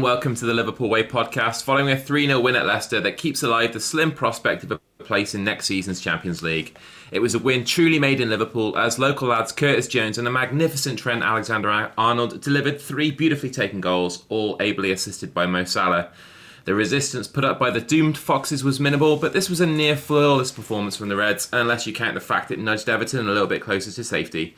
And welcome to the Liverpool Way podcast. Following a 3 0 win at Leicester that keeps alive the slim prospect of a place in next season's Champions League. It was a win truly made in Liverpool as local lads Curtis Jones and the magnificent Trent Alexander Arnold delivered three beautifully taken goals, all ably assisted by Mo Salah. The resistance put up by the doomed Foxes was minimal, but this was a near flawless performance from the Reds, unless you count the fact it nudged Everton a little bit closer to safety.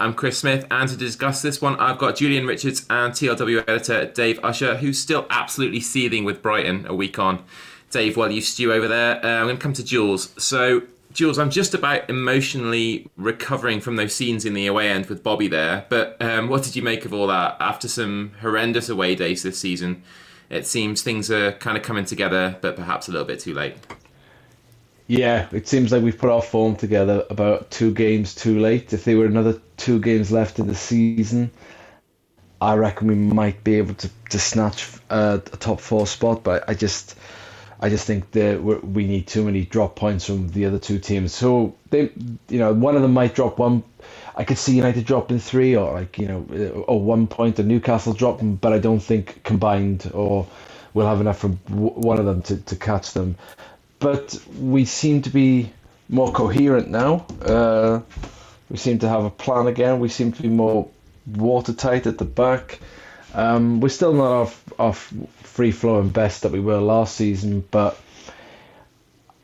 I'm Chris Smith, and to discuss this one, I've got Julian Richards and TLW editor Dave Usher, who's still absolutely seething with Brighton a week on. Dave, while you stew over there, uh, I'm going to come to Jules. So, Jules, I'm just about emotionally recovering from those scenes in the away end with Bobby there. But um, what did you make of all that after some horrendous away days this season? It seems things are kind of coming together, but perhaps a little bit too late. Yeah, it seems like we've put our form together about two games too late. If there were another two games left in the season, I reckon we might be able to, to snatch uh, a top four spot. But I just, I just think that we need too many drop points from the other two teams. So they, you know, one of them might drop one. I could see United dropping three, or like you know, or one point, or Newcastle dropping. But I don't think combined, or we'll have enough from one of them to, to catch them but we seem to be more coherent now. Uh, we seem to have a plan again. We seem to be more watertight at the back. Um, we're still not off off free flowing best that we were last season, but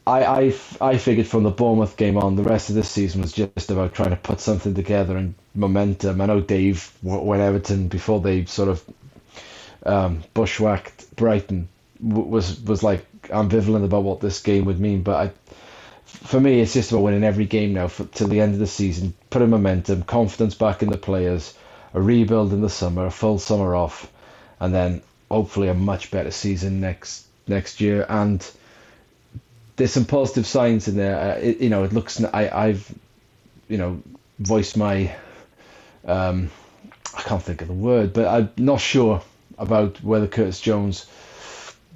I, I, I figured from the Bournemouth game on, the rest of this season was just about trying to put something together and momentum. I know Dave went Everton before they sort of um, bushwhacked Brighton was was like ambivalent about what this game would mean. But I, for me, it's just about winning every game now for, till the end of the season, putting momentum, confidence back in the players, a rebuild in the summer, a full summer off, and then hopefully a much better season next next year. And there's some positive signs in there. Uh, it, you know, it looks. I, I've, you know, voiced my. Um, I can't think of the word, but I'm not sure about whether Curtis Jones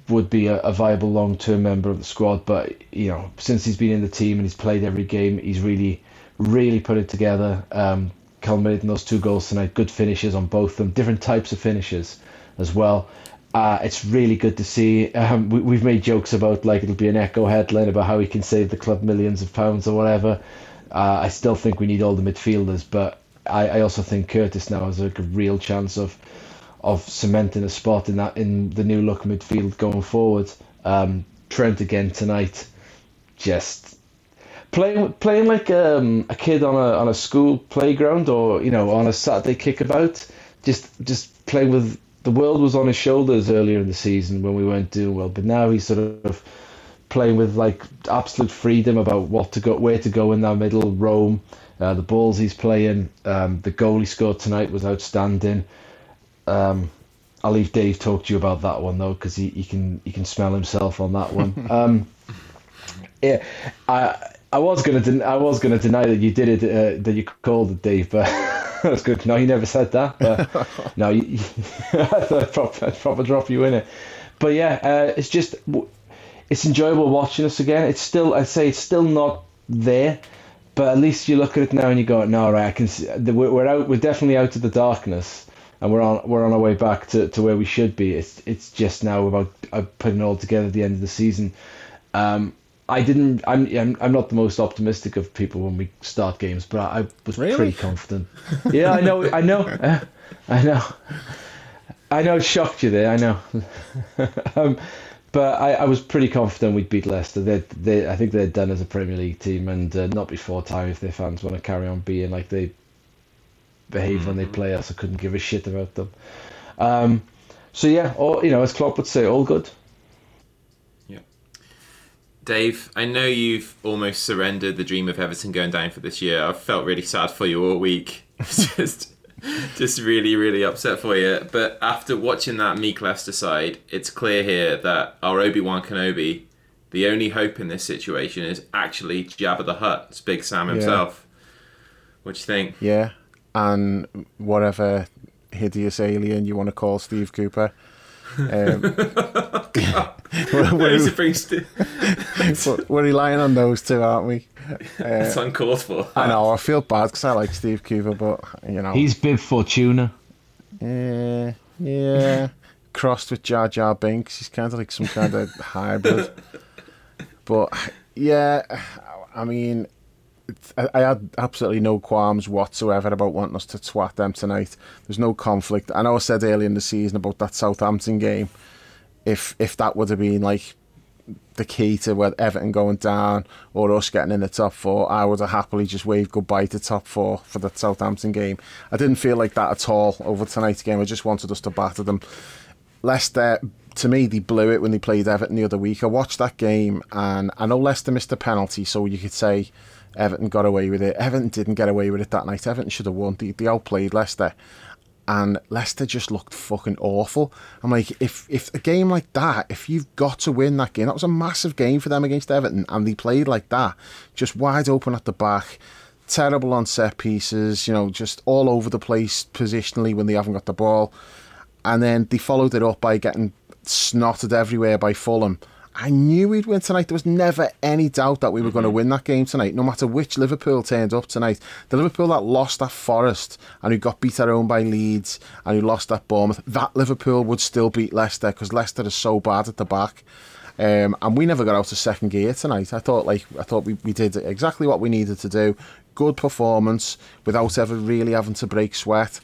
would be a, a viable long term member of the squad. But you know, since he's been in the team and he's played every game, he's really, really put it together. Um, culminating those two goals tonight, good finishes on both of them, different types of finishes as well. Uh, it's really good to see. Um, we, have made jokes about like it'll be an echo headline about how he can save the club millions of pounds or whatever. Uh, I still think we need all the midfielders, but I, I also think Curtis now has a real chance of of cementing a spot in that in the new look midfield going forward. Um, Trent again tonight, just playing playing like um, a kid on a on a school playground or you know on a Saturday kickabout. Just just playing with the world was on his shoulders earlier in the season when we weren't doing well, but now he's sort of playing with like absolute freedom about what to go, where to go in that middle, roam. Uh, the balls he's playing, um, the goal he scored tonight was outstanding. Um, I'll leave Dave talk to you about that one though, because he, he can he can smell himself on that one. um, yeah, I I was gonna den- I was gonna deny that you did it uh, that you called it Dave, but that's good. No, he never said that. But no, you, I proper proper drop you in it. But yeah, uh, it's just it's enjoyable watching us again. It's still I'd say it's still not there, but at least you look at it now and you go, no, right, I can see we're out. We're definitely out of the darkness and we're on we're on our way back to, to where we should be. It's it's just now about uh, putting it all together at the end of the season. Um, I didn't. I'm, I'm I'm not the most optimistic of people when we start games, but I, was really? pretty confident. yeah, I know. I know. Uh, I know. I know. It shocked you there. I know. um, but I, I was pretty confident we'd beat Leicester. They, they, I think they're done as a Premier League team, and uh, not before time if their fans want to carry on being like they behave when they mm-hmm. play us. I couldn't give a shit about them. Um, so yeah, all, you know, as Klopp would say, all good. Yeah. Dave, I know you've almost surrendered the dream of Everton going down for this year. I've felt really sad for you all week. just, just really, really upset for you. But after watching that meek Leicester side, it's clear here that our Obi Wan Kenobi, the only hope in this situation is actually Jabba the Hutt. It's Big Sam himself. Yeah. What do you think? Yeah, and whatever hideous alien you want to call Steve Cooper. Um, we're, st- we're relying on those two, aren't we? Uh, it's uncalled for. I know. I feel bad because I like Steve Cooper, but you know he's Bib Fortuna. Yeah, yeah. crossed with Jar Jar Binks. He's kind of like some kind of hybrid. But yeah, I mean, I, had absolutely no qualms whatsoever about wanting us to twat them tonight. There's no conflict. I know I said earlier in the season about that Southampton game. If if that would have been like the key to where Everton going down or us getting in the top four, I would have happily just waved goodbye to top four for the Southampton game. I didn't feel like that at all over tonight's game. I just wanted us to batter them. Leicester, to me, they blew it when they played Everton the other week. I watched that game and I know Leicester missed a penalty, so you could say Everton got away with it. Everton didn't get away with it that night. Everton should have won. They, they outplayed Leicester and Leicester just looked fucking awful. I'm like, if if a game like that, if you've got to win that game, that was a massive game for them against Everton, and they played like that, just wide open at the back, terrible on set pieces, you know, just all over the place positionally when they haven't got the ball, and then they followed it up by getting snotted everywhere by Fulham I knew we'd win tonight. There was never any doubt that we were mm-hmm. going to win that game tonight, no matter which Liverpool turned up tonight. The Liverpool that lost at Forest and who got beat at home by Leeds and who lost at Bournemouth, that Liverpool would still beat Leicester because Leicester is so bad at the back. Um, and we never got out of second gear tonight. I thought like I thought we, we did exactly what we needed to do. Good performance without ever really having to break sweat.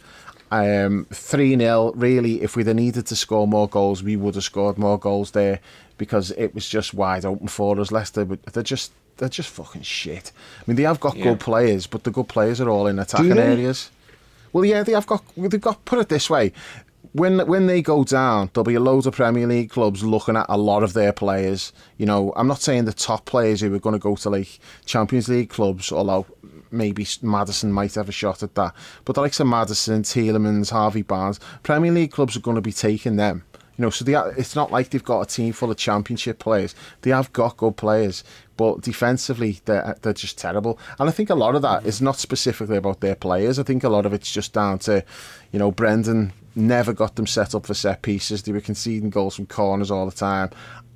Um, 3 0, really, if we'd have needed to score more goals, we would have scored more goals there because it was just wide open for us. Leicester, but they're just they're just fucking shit. I mean, they have got yeah. good players, but the good players are all in attacking areas. Well, yeah, they have got. They've got. Put it this way: when when they go down, there'll be a load of Premier League clubs looking at a lot of their players. You know, I'm not saying the top players who are going to go to like Champions League clubs, although maybe Maddison might have a shot at that. But the likes of Maddison, Tielemans, Harvey Barnes, Premier League clubs are going to be taking them. You know, so they are, it's not like they've got a team full of championship players. They have got good players, but defensively they're they're just terrible. And I think a lot of that is not specifically about their players. I think a lot of it's just down to, you know, Brendan never got them set up for set pieces. They were conceding goals from corners all the time,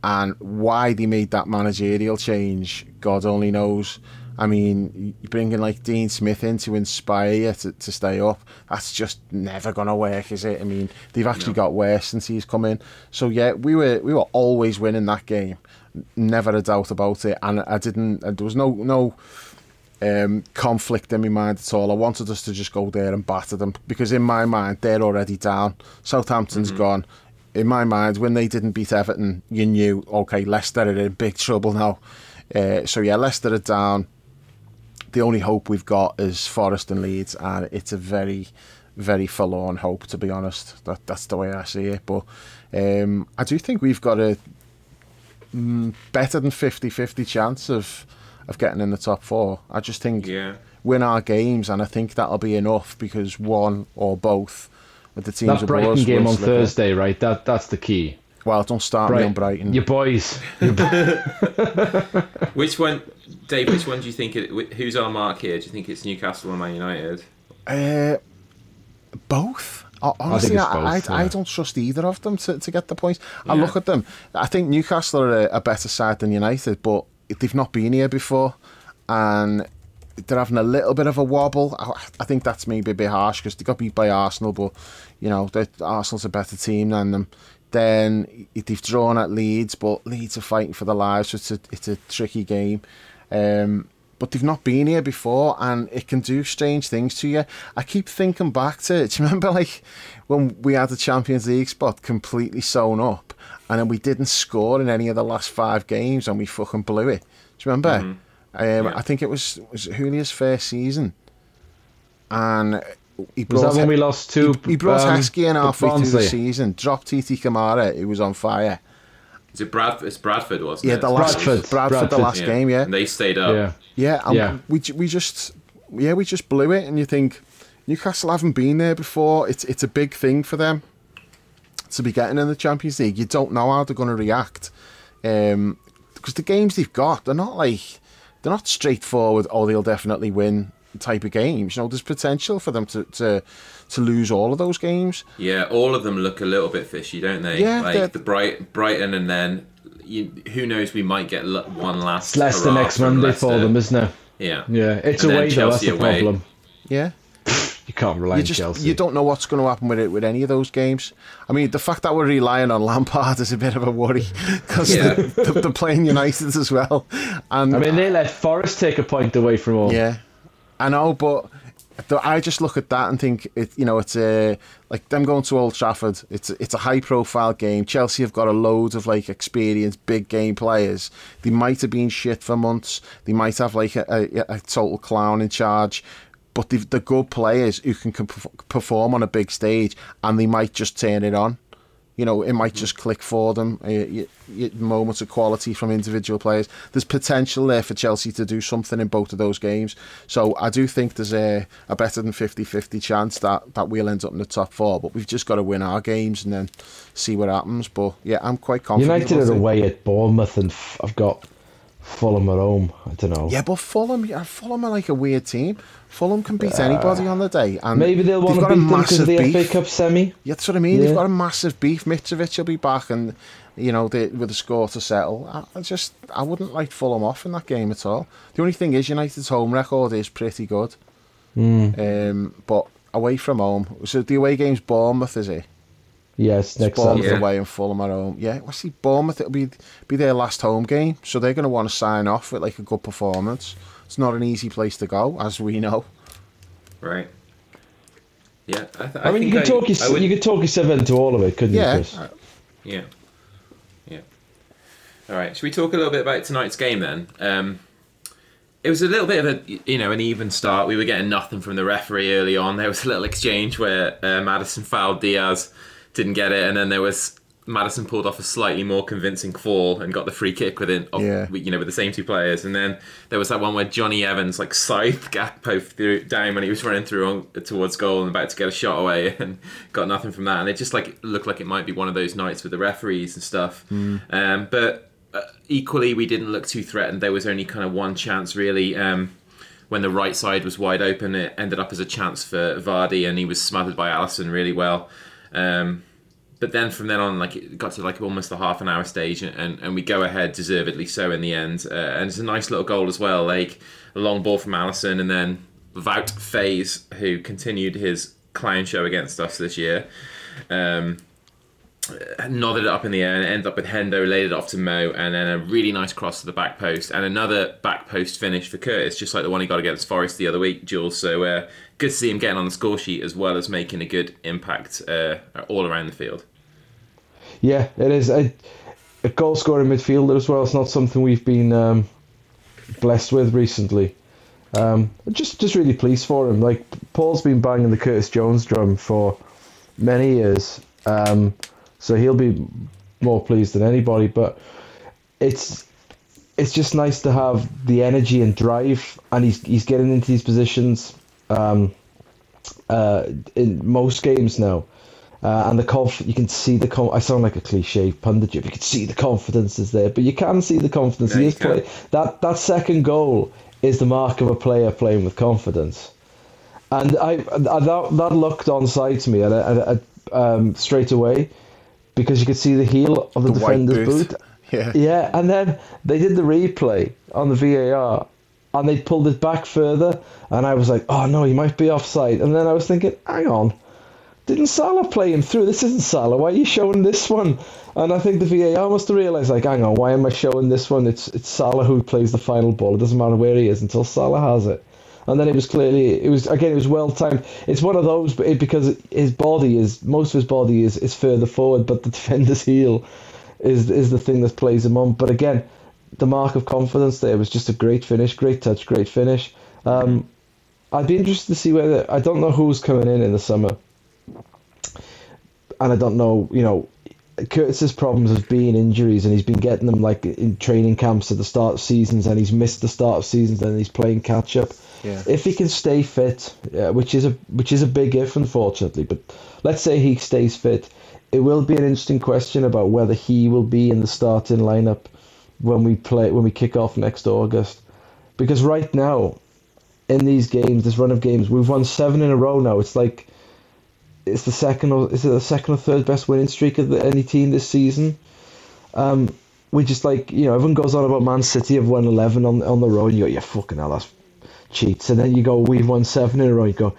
and why they made that managerial change, God only knows. I mean, bringing like Dean Smith in to inspire you to, to stay up, that's just never going to work, is it? I mean, they've actually no. got worse since he's come in. So yeah, we were we were always winning that game, never a doubt about it. And I didn't. There was no no um, conflict in my mind at all. I wanted us to just go there and batter them because in my mind they're already down. Southampton's mm-hmm. gone. In my mind, when they didn't beat Everton, you knew okay, Leicester are in big trouble now. Uh, so yeah, Leicester are down the only hope we've got is Forest and Leeds, and it's a very, very forlorn hope, to be honest. That that's the way I see it. But um, I do think we've got a mm, better than 50-50 chance of of getting in the top four. I just think yeah. win our games, and I think that'll be enough because one or both of the teams. That Brighton game on Thursday, right? That that's the key. Well, don't start Bright- me on Brighton. Your boys. which one, Dave? Which one do you think? It, who's our mark here? Do you think it's Newcastle or Man United? Uh, both. Honestly, I, both, I, yeah. I, don't trust either of them to, to get the points. I look at them. I think Newcastle are a, a better side than United, but they've not been here before, and they're having a little bit of a wobble. I, I think that's maybe a bit harsh because they got beat by Arsenal, but you know, Arsenal's a better team than them. Then they've drawn at Leeds, but Leeds are fighting for their lives. So it's a it's a tricky game. Um, but they've not been here before, and it can do strange things to you. I keep thinking back to. it. Do you remember like when we had the Champions League spot completely sewn up, and then we didn't score in any of the last five games, and we fucking blew it. Do you remember? Mm-hmm. Um, yeah. I think it was was Houllier's first season, and he brought was that when we lost two? He, he brought um, Heskey in halfway through the season, dropped Titi Camara, He was on fire. Is it Bradford? It's Bradford, wasn't yeah, it? The last, Bradford, Bradford, Bradford, the last yeah. game, yeah. And they stayed up. Yeah, yeah, yeah. We we just yeah we just blew it, and you think Newcastle haven't been there before. It's it's a big thing for them to be getting in the Champions League. You don't know how they're going to react because um, the games they've got, they're not like they're not straightforward. Oh, they'll definitely win type of games. You know, there's potential for them to, to to lose all of those games. Yeah, all of them look a little bit fishy, don't they? Yeah, like the Bright Brighton, and then you, who knows? We might get one last. It's Leicester next Monday Leicester. for them, isn't it? Yeah, yeah. It's and away though. That's the away. problem. Yeah. you can't rely you on just Chelsea. you don't know what's going to happen with it with any of those games. I mean, the fact that we're relying on Lampard is a bit of a worry because Yeah. they're, they're playing United as well. And I mean, they let Forest take a point away from all. yeah, I know, but the, I just look at that and think it. You know, it's a like them going to Old Trafford. It's it's a high profile game. Chelsea have got a load of like experienced big game players. They might have been shit for months. They might have like a, a, a total clown in charge. But they're good players who can perform on a big stage, and they might just turn it on. You know, it might just click for them. Uh, moments of quality from individual players. There's potential there for Chelsea to do something in both of those games. So I do think there's a, a better than 50-50 chance that, that we'll end up in the top four. But we've just got to win our games and then see what happens. But yeah, I'm quite confident. United are away at Bournemouth, and I've got Fulham at home. I don't know. Yeah, but Fulham, yeah, Fulham are like a weird team. Fulham can beat anybody on the day, and Maybe they'll want to beat them because the beef. FA Cup semi. Yeah, that's what I mean. Yeah. They've got a massive beef. Mitrovic will be back, and you know, they, with a score to settle. I, I just, I wouldn't like Fulham off in that game at all. The only thing is, United's home record is pretty good, Hmm. um, but away from home. So the away game's Bournemouth, is it? Yes, It's next Bournemouth Yeah. away and Fulham at home. Yeah, well, see, Bournemouth it'll be be their last home game, so they're going to want to sign off with like a good performance. It's not an easy place to go, as we know. Right. Yeah, I, th- I, mean, you think could talk I your, would- you could talk yourself into all of it, couldn't Yeah. you, Chris? Yeah. Yeah. All right. Should we talk a little bit about tonight's game then? Um, it was a little bit of a you know an even start. We were getting nothing from the referee early on. There was a little exchange where uh, Maddison fouled Diaz, didn't get it, and then there was Maddison pulled off a slightly more convincing fall and got the free kick within of, Yeah. you know with the same two players. And then there was that one where Jonny Evans like scythed Gakpo through down when he was running through on, towards goal and about to get a shot away and got nothing from that. And it just like looked like it might be one of those nights with the referees and stuff. Um, but uh, equally, we didn't look too threatened. There was only kind of one chance really. Um, when the right side was wide open, it ended up as a chance for Vardy, and he was smothered by Alisson really well. Um, but then from then on, like it got to like almost the half an hour stage, and, and we go ahead deservedly so in the end. Uh, and it's a nice little goal as well, like a long ball from Alisson, and then Wout Faes, who continued his clown show against us this year. Um, nodded it up in the air and it ended up with Hendo, laid it off to Mo, and then a really nice cross to the back post and another back post finish for Curtis, just like the one he got against Forest the other week, Jules. So uh, good to see him getting on the score sheet as well as making a good impact uh, all around the field. Yeah, it is. A, a goal scoring midfielder as well. It's not something we've been um, blessed with recently. Um, just, just really pleased for him. Like Paul's been banging the Curtis Jones drum for many years, um, so he'll be more pleased than anybody. But it's it's just nice to have the energy and drive, and he's he's getting into these positions um, uh, in most games now. Uh, and the conf- you can see the com- I sound like a cliche pundit, but you can see the confidence is there. But you can see the confidence. Yeah, he is play- that that second goal is the mark of a player playing with confidence. And I, I that that looked onside to me at, at, um, straight away because you could see the heel of the, The defender's boot. boot. Yeah. Yeah, and then they did the replay on the VAR and they pulled it back further and I was like, oh no, he might be offside. And then I was thinking, hang on, didn't Salah play him through? This isn't Salah. Why are you showing this one? And I think the VAR must have realised, like, hang on, why am I showing this one? It's it's Salah who plays the final ball. It doesn't matter where he is until Salah has it. And then it was clearly, it was again, it was well timed. It's one of those, but it, because his body is most of his body is, is further forward, but the defender's heel is is the thing that plays him on. But again, the mark of confidence there was just a great finish, great touch, great finish. Um, I'd be interested to see whether I don't know who's coming in in the summer, and I don't know, you know, Curtis's problems has been injuries, and he's been getting them like in training camps at the start of seasons, and he's missed the start of seasons, and he's playing catch up. Yeah. If he can stay fit, uh, which is a which is a big if, unfortunately, but let's say he stays fit, it will be an interesting question about whether he will be in the starting lineup when we play when we kick off next August, because right now, in these games, this run of games, we've won seven in a row now. It's like it's the second or is it the second or third best winning streak of the, any team this season. Um, we just like you know everyone goes on about Man City have won eleven on on the road. You go, yeah, fucking hell, that's cheats. And then you go, we've won seven in a row. You go,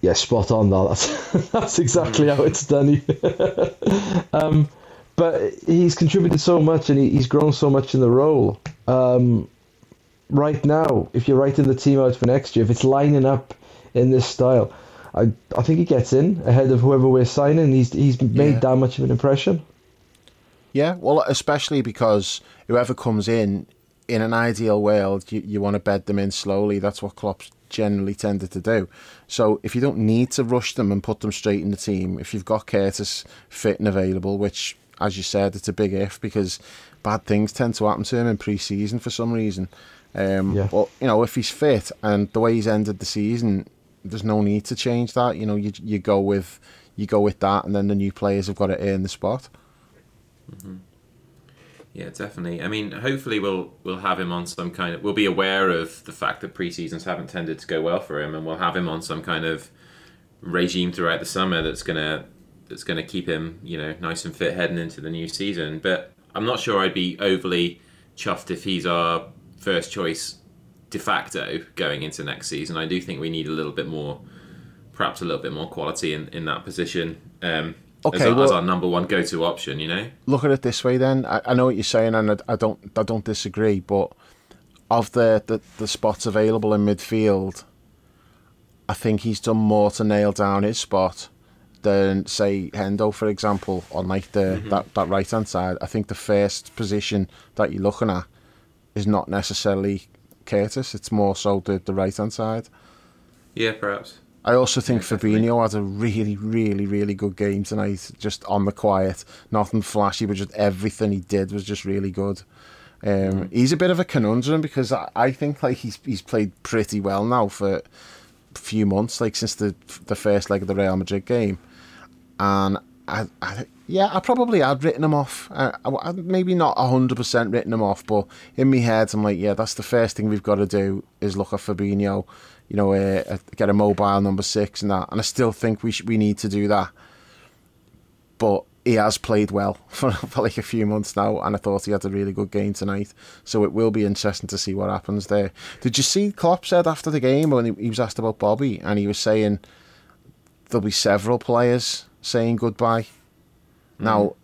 Yeah, spot on. That that's that's exactly how it's done. um, but he's contributed so much and he, he's grown so much in the role. Um, right now, if you're writing the team out for next year, if it's lining up in this style, I I think he gets in ahead of whoever we're signing. He's he's made Yeah. that much of an impression. Yeah, well, especially because whoever comes in, in an ideal world, you, you want to bed them in slowly. That's what Klopp's generally tended to do. So if you don't need to rush them and put them straight in the team, if you've got Curtis fit and available, which, as you said, it's a big if because bad things tend to happen to him in pre-season for some reason. Um, Yeah. But you know, if he's fit and the way he's ended the season, there's no need to change that. You know, you you go with you go with that, and then the new players have got to earn the spot. Mm-hmm. Yeah, definitely. I mean, hopefully we'll we'll have him on some kind of. We'll be aware of the fact that pre-seasons haven't tended to go well for him, and we'll have him on some kind of regime throughout the summer that's gonna that's gonna keep him, you know, nice and fit heading into the new season. But I'm not sure I'd be overly chuffed if he's our first choice de facto going into next season. I do think we need a little bit more, perhaps a little bit more quality in, in that position. Um, as, Okay, our, as our number one go-to option, you know. look at it this way then I, I know what you're saying and I, I don't I don't disagree but of the, the the spots available in midfield I think he's done more to nail down his spot than say Hendo for example on like the that, that right hand side I think the first position that you're looking at is not necessarily Curtis it's more so the, the right hand side Yeah, perhaps. I also think Yeah. Fabinho had a really, really, really good game tonight, just on the quiet. Nothing flashy, but just everything he did was just really good. Um, Mm. He's a bit of a conundrum because I, I think like he's he's played pretty well now for a few months, like since the the first leg of the Real Madrid game, and I, I yeah, I probably had written him off. I, I, maybe not hundred percent written him off, but in my head, I'm like, yeah, that's the first thing we've got to do is look at Fabinho, you know, uh, get a mobile number six and that. And I still think we sh- we need to do that. But he has played well for, for like a few months now, and I thought he had a really good game tonight. So it will be interesting to see what happens there. Did you see Klopp said after the game when he, he was asked about Bobby, and he was saying there'll be several players saying goodbye. Mm-hmm. Now,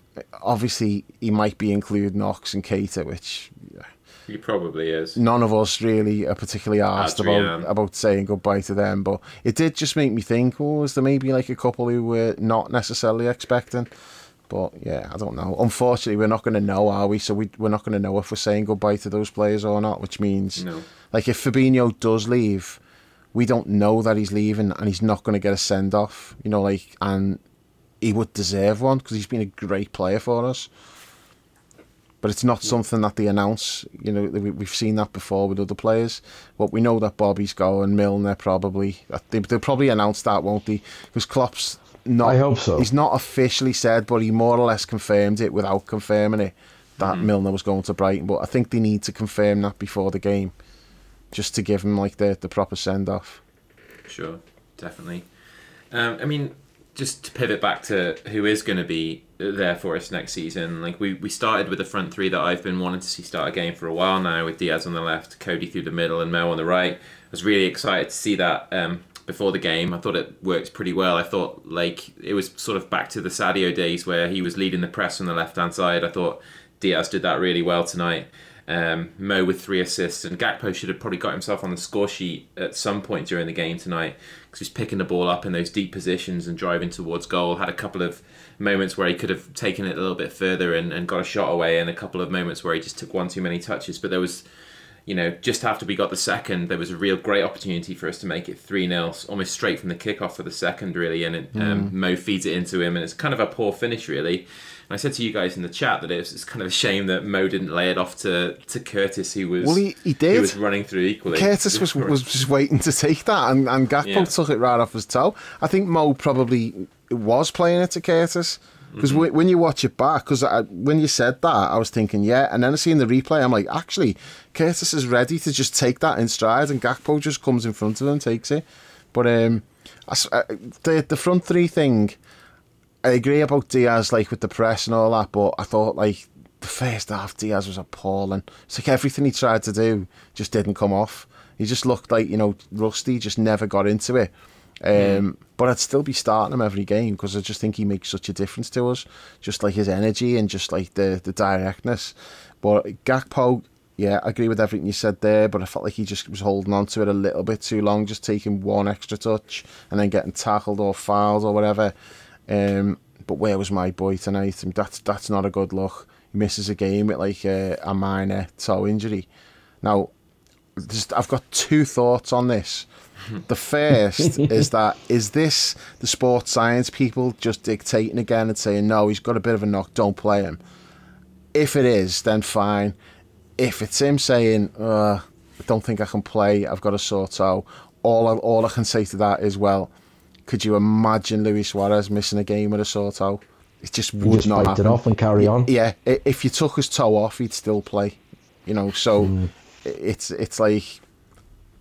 obviously, he might be including Knox and Keita, which He probably is. none of us really are particularly asked about about saying goodbye to them. But it did just make me think, oh, is there maybe like a couple who we're not necessarily expecting? But yeah, I don't know. Unfortunately, we're not going to know, are we? So we, we're not going to know if we're saying goodbye to those players or not, which means, No. like, if Fabinho does leave, we don't know that he's leaving and he's not going to get a send off, you know, like, and he would deserve one because he's been a great player for us but it's not something that they announce. You know, we- we've seen that before with other players. But we know that Bobby's going, Milner probably. They, they'll probably announce that, won't they? Because Klopp's not. I hope so. He's not officially said, but he more or less confirmed it without confirming it that Milner was going to Brighton. But I think they need to confirm that before the game, just to give him like the the proper send off. Sure, definitely. Um, I mean, just to pivot back to who is going to be there for us next season. Like we, we started with the front three that I've been wanting to see start a game for a while now, with Diaz on the left, Cody through the middle, and Mo on the right. I was really excited to see that um, before the game. I thought it worked pretty well. I thought like it was sort of back to the Sadio days where he was leading the press on the left hand side. I thought Diaz did that really well tonight. Um, Mo with three assists, and Gakpo should have probably got himself on the score sheet at some point during the game tonight because he's picking the ball up in those deep positions and driving towards goal. Had a couple of moments where he could have taken it a little bit further and, and got a shot away, and a couple of moments where he just took one too many touches. But there was, you know, just after we got the second, there was a real great opportunity for us to make it 3 0, almost straight from the kickoff for the second, really. And it, um, Mo feeds it into him, and it's kind of a poor finish, really. I said to you guys in the chat that it was, it's kind of a shame that Mo didn't lay it off to, to Curtis, who was Well, he- he did. He was running through equally. Curtis was was just waiting to take that, and, and Gakpo Yeah. took it right off his toe. I think Mo probably was playing it to Curtis. Because Mm-hmm. when you watch it back, because when you said that, I was thinking, yeah. And then I seen the replay, I'm like, actually, Curtis is ready to just take that in stride, and Gakpo just comes in front of him takes it. But um, I uh, the the front three thing, I agree about Diaz, like with the press and all that. But I thought like the first half, Diaz was appalling. It's like everything he tried to do just didn't come off. He just looked like you know rusty, just never got into it. Um, But I'd still be starting him every game because I just think he makes such a difference to us, just like his energy and just like the the directness. But Gakpo, yeah, I agree with everything you said there, but I felt like he just was holding on to it a little bit too long, just taking one extra touch and then getting tackled or fouled or whatever. Um, but where was my boy tonight? And that's that's not a good look. He misses a game with like a, a minor toe injury. Now, just, I've got two thoughts on this. The first is that is this the sports science people just dictating again and saying no, he's got a bit of a knock, don't play him. If it is, then fine. If it's him saying, uh, I don't think I can play, I've got a sore toe, all I, all I can say to that is, well, could you imagine Luis Suarez missing a game with a sore toe? It just would just not happen. it off and carry on. Yeah, if you took his toe off, he'd still play. You know, so Mm. it's it's like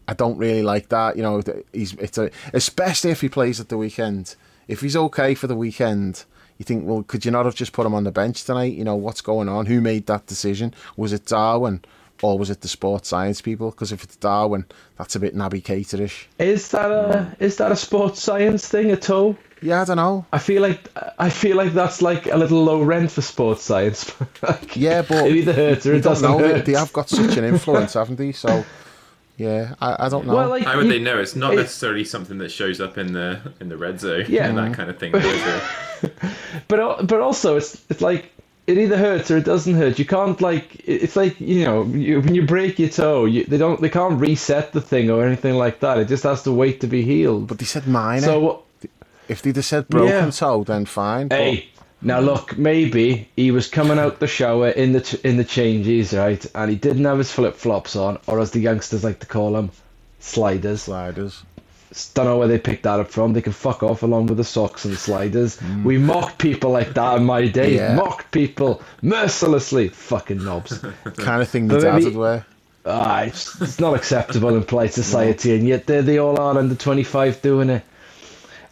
I don't really like that. You know, he's it's a especially if he plays at the weekend. If he's okay for the weekend, you think, well, could you not have just put him on the bench tonight? You know, what's going on? Who made that decision? Was it Darwin or was it the sports science people? Because if it's Darwin, that's a bit Naby Caterish. Is that a is that a sports science thing at all? Yeah, I don't know. I feel like I feel like that's like a little low rent for sports science. Like, Yeah, but it either hurts or we it doesn't know. Hurt. they have got such an influence, haven't they? So, yeah, I, I don't know. Well, like How would you- they know? It's not it- necessarily something that shows up in the in the red zone Yeah. and that kind of thing. But but also it's it's like it either hurts or it doesn't hurt. You can't like it's like you know you, when you break your toe, you, they don't they can't reset the thing or anything like that. It just has to wait to be healed. but they said minor. so if they'd have said broken Yeah. toe, then fine. but- hey, now look, maybe he was coming out the shower in the ch- in the changes, right, and he didn't have his flip flops on, or as the youngsters like to call them, sliders. sliders. Don't know where they picked that up from. They can fuck off along with the socks and sliders. We mocked people like that in my day. Mm. Yeah. Mocked people mercilessly. Fucking knobs. kind of thing my But dad maybe- would wear. Ah, it's, it's not acceptable in polite society, and yet there they all are under 25 doing it.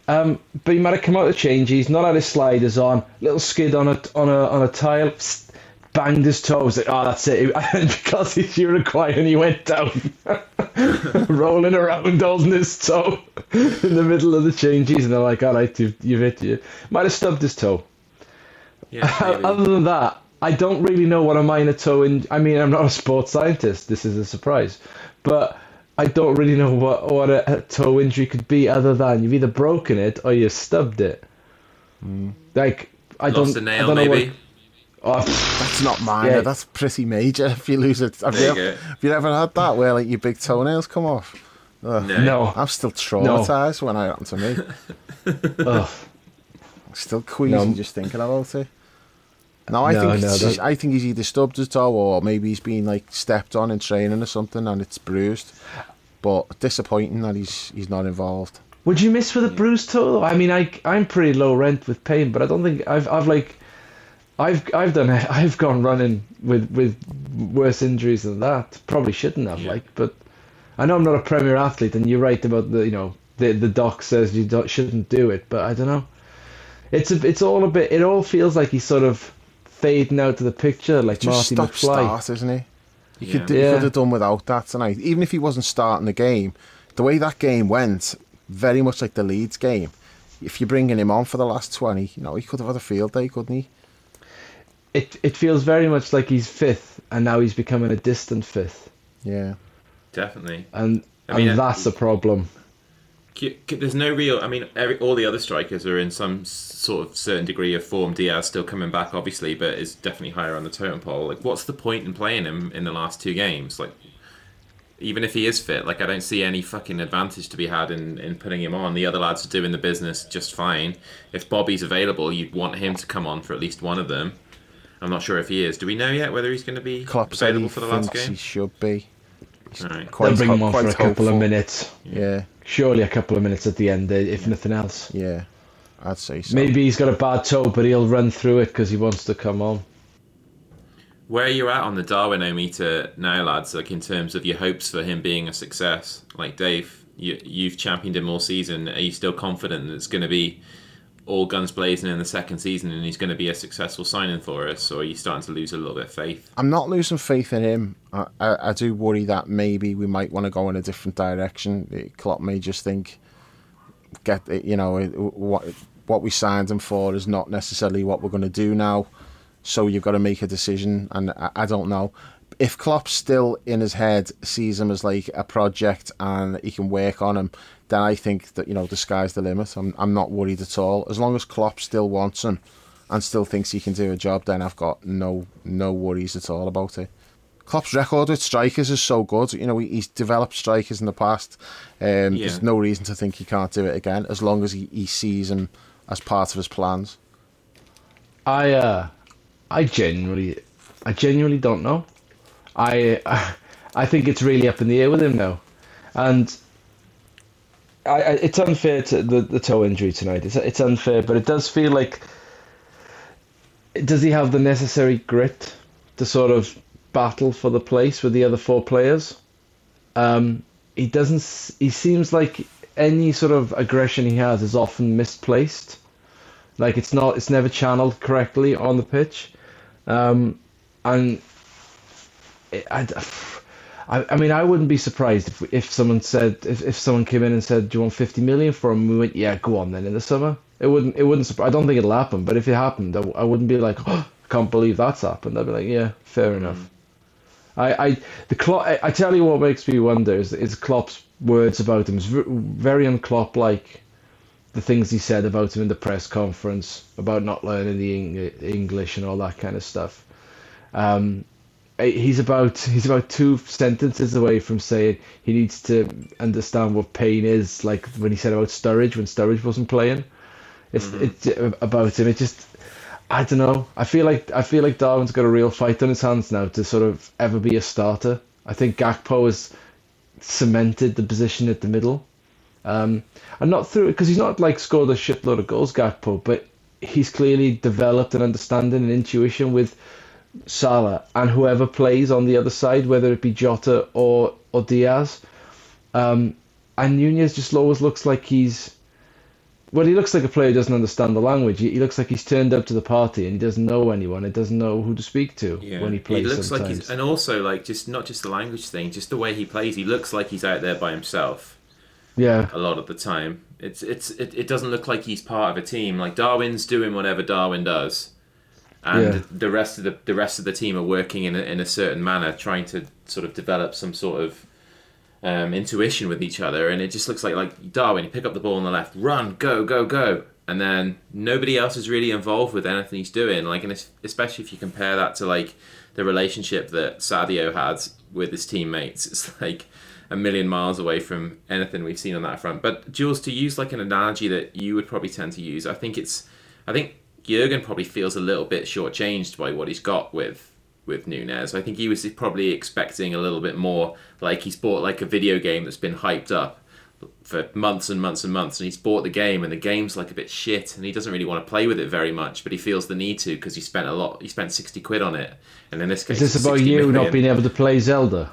Um, but he might have come out of change. He's not had his sliders on. Little skid on a on a on a tile. psst, banged his toes. Like, oh, that's it. And because he's Uruguay, and he went down, rolling around holding his toe in the middle of the changes. And they're like, all right, you've, you've hit you. Might have stubbed his toe. Yeah. Other than that, I don't really know what a minor toe in. I mean, I'm not a sports scientist. This is a surprise, but I don't really know what what a, a toe injury could be other than you've either broken it or you stubbed it. Mm. Like I Lost don't. a I nail, don't know maybe. What, oh, That's not minor. Yeah. That's pretty major. If you lose it, have, There you, you ever, have you ever had that where like your big toenails come off? Ugh. No. no. I'm still traumatized when it happened to me. Ugh. I'm still queasy No. just thinking about it. No, I No, think no, it's that- I think he's either stubbed his toe or maybe he's been like stepped on in training or something and it's bruised. But disappointing that he's he's not involved. Would you miss with a bruised toe? I mean, I I'm pretty low rent with pain, but I don't think I've I've like. I've I've done it. I've gone running with with worse injuries than that. Probably shouldn't have, Yeah. like, but I know I'm not a premier athlete, and you're right about the you know the the doc says you don't, shouldn't do it, but I don't know. It's a, it's all a bit. It all feels like he's sort of fading out of the picture, like Just Marty stop McFly. start, isn't he? You Yeah. could do, you Yeah. could have done without that tonight. Even if he wasn't starting the game, the way that game went, very much like the Leeds game. If you're bringing him on for the last twenty, you know he could have had a field day, couldn't he? It it feels very much like he's fifth, and now he's becoming a distant fifth, Yeah. Definitely. and I mean, and uh, that's a problem. C- c- There's no real. I mean, every, all the other strikers are in some sort of certain degree of form. Diaz still coming back, obviously, but is definitely higher on the totem pole. Like, what's the point in playing him in the last two games? Like, even if he is fit, like I don't see any fucking advantage to be had in, in putting him on. The other lads are doing the business just fine. If Bobby's available, you'd want him to come on for at least one of them. I'm not sure if he is. Do we know yet whether he's going to be Klopp available for the last game? he should be. All right. Quite They'll bring him on for quite a couple of minutes. Yeah, Surely a couple of minutes at the end, eh, if nothing else. yeah, I'd say so. Maybe he's got a bad toe, but he'll run through it because he wants to come on. Where are you at on the Darwin meter now, lads? Like in terms of your hopes for him being a success? Like Dave, you, you've championed him all season. Are you still confident that it's going to be all guns blazing in the second season and he's going to be a successful signing for us, or are you starting to lose a little bit of faith? I'm not losing faith in him. I, I, I do worry that maybe we might want to go in a different direction. Klopp may just think get you know what what we signed him for is not necessarily what we're going to do now. So you've got to make a decision, and I, I don't know if Klopp still in his head sees him as like a project and he can work on him. Then I think that you know the sky's the limit. I'm I'm not worried at all as long as Klopp still wants him and still thinks he can do a job. Then I've got no no worries at all about it. Klopp's record with strikers is so good. You know, he, he's developed strikers in the past. Um, yeah. There's no reason to think he can't do it again, as long as he, he sees him as part of his plans. I uh, I genuinely, I genuinely don't know. I, I think it's really up in the air with him now, and I, I, it's unfair to the, the toe injury tonight. It's it's unfair, but it does feel like. Does he have the necessary grit to sort of battle for the place with the other four players. Um, he doesn't. He seems like any sort of aggression he has is often misplaced. Like it's not. It's never channeled correctly on the pitch, um, and it, I, I, I mean, I wouldn't be surprised if if someone said if, if someone came in and said, "Do you want fifty million for him?" We went, "Yeah, go on then." In the summer, it wouldn't. It wouldn't. I don't think it'll happen. But if it happened, I, I wouldn't be like, oh, "I can't believe that's happened." I'd be like, "Yeah, fair enough." Mm. I, I the Klopp, I, I tell you what makes me wonder is, is Klopp's words about him. It's very unclopp like the things he said about him in the press conference about not learning the English and all that kind of stuff. Um, he's about he's about two sentences away from saying he needs to understand what pain is. Like when he said about Sturridge when Sturridge wasn't playing, it's mm-hmm. it's about him. It just I don't know. I feel like I feel like Darwin's got a real fight on his hands now to sort of ever be a starter. I think Gakpo has cemented the position at the middle. Um, and not through because he's not like scored a shitload of goals, Gakpo, but he's clearly developed an understanding and intuition with Salah and whoever plays on the other side, whether it be Jota or or Diaz. Um, and Nunez just always looks like he's well, he looks like a player who doesn't understand the language. He, he, looks like he's turned up to the party and he doesn't know anyone. He doesn't know who to speak to yeah. when he plays. He looks sometimes. like he's, and also like just not just the language thing, just the way he plays. He looks like he's out there by himself. Yeah, a lot of the time, it's it's it, it doesn't look like he's part of a team. Like Darwin's doing whatever Darwin does, and yeah. the rest of the the rest of the team are working in a, in a certain manner, trying to sort of develop some sort of um, intuition with each other, and it just looks like like Darwin. You pick up the ball on the left, run, go, go, go, and then nobody else is really involved with anything he's doing. Like, and especially if you compare that to like the relationship that Sadio had with his teammates, it's like a million miles away from anything we've seen on that front. But Jules, to use like an analogy that you would probably tend to use, I think it's, I think Jurgen probably feels a little bit shortchanged by what he's got with with Nunez. I think he was probably expecting a little bit more. Like he's bought like a video game that's been hyped up for months and months and months, and he's bought the game, and the game's like a bit shit, and he doesn't really want to play with it very much, but he feels the need to because he spent a lot. He spent sixty quid on it, and in this case, is this about you million. not being able to play Zelda?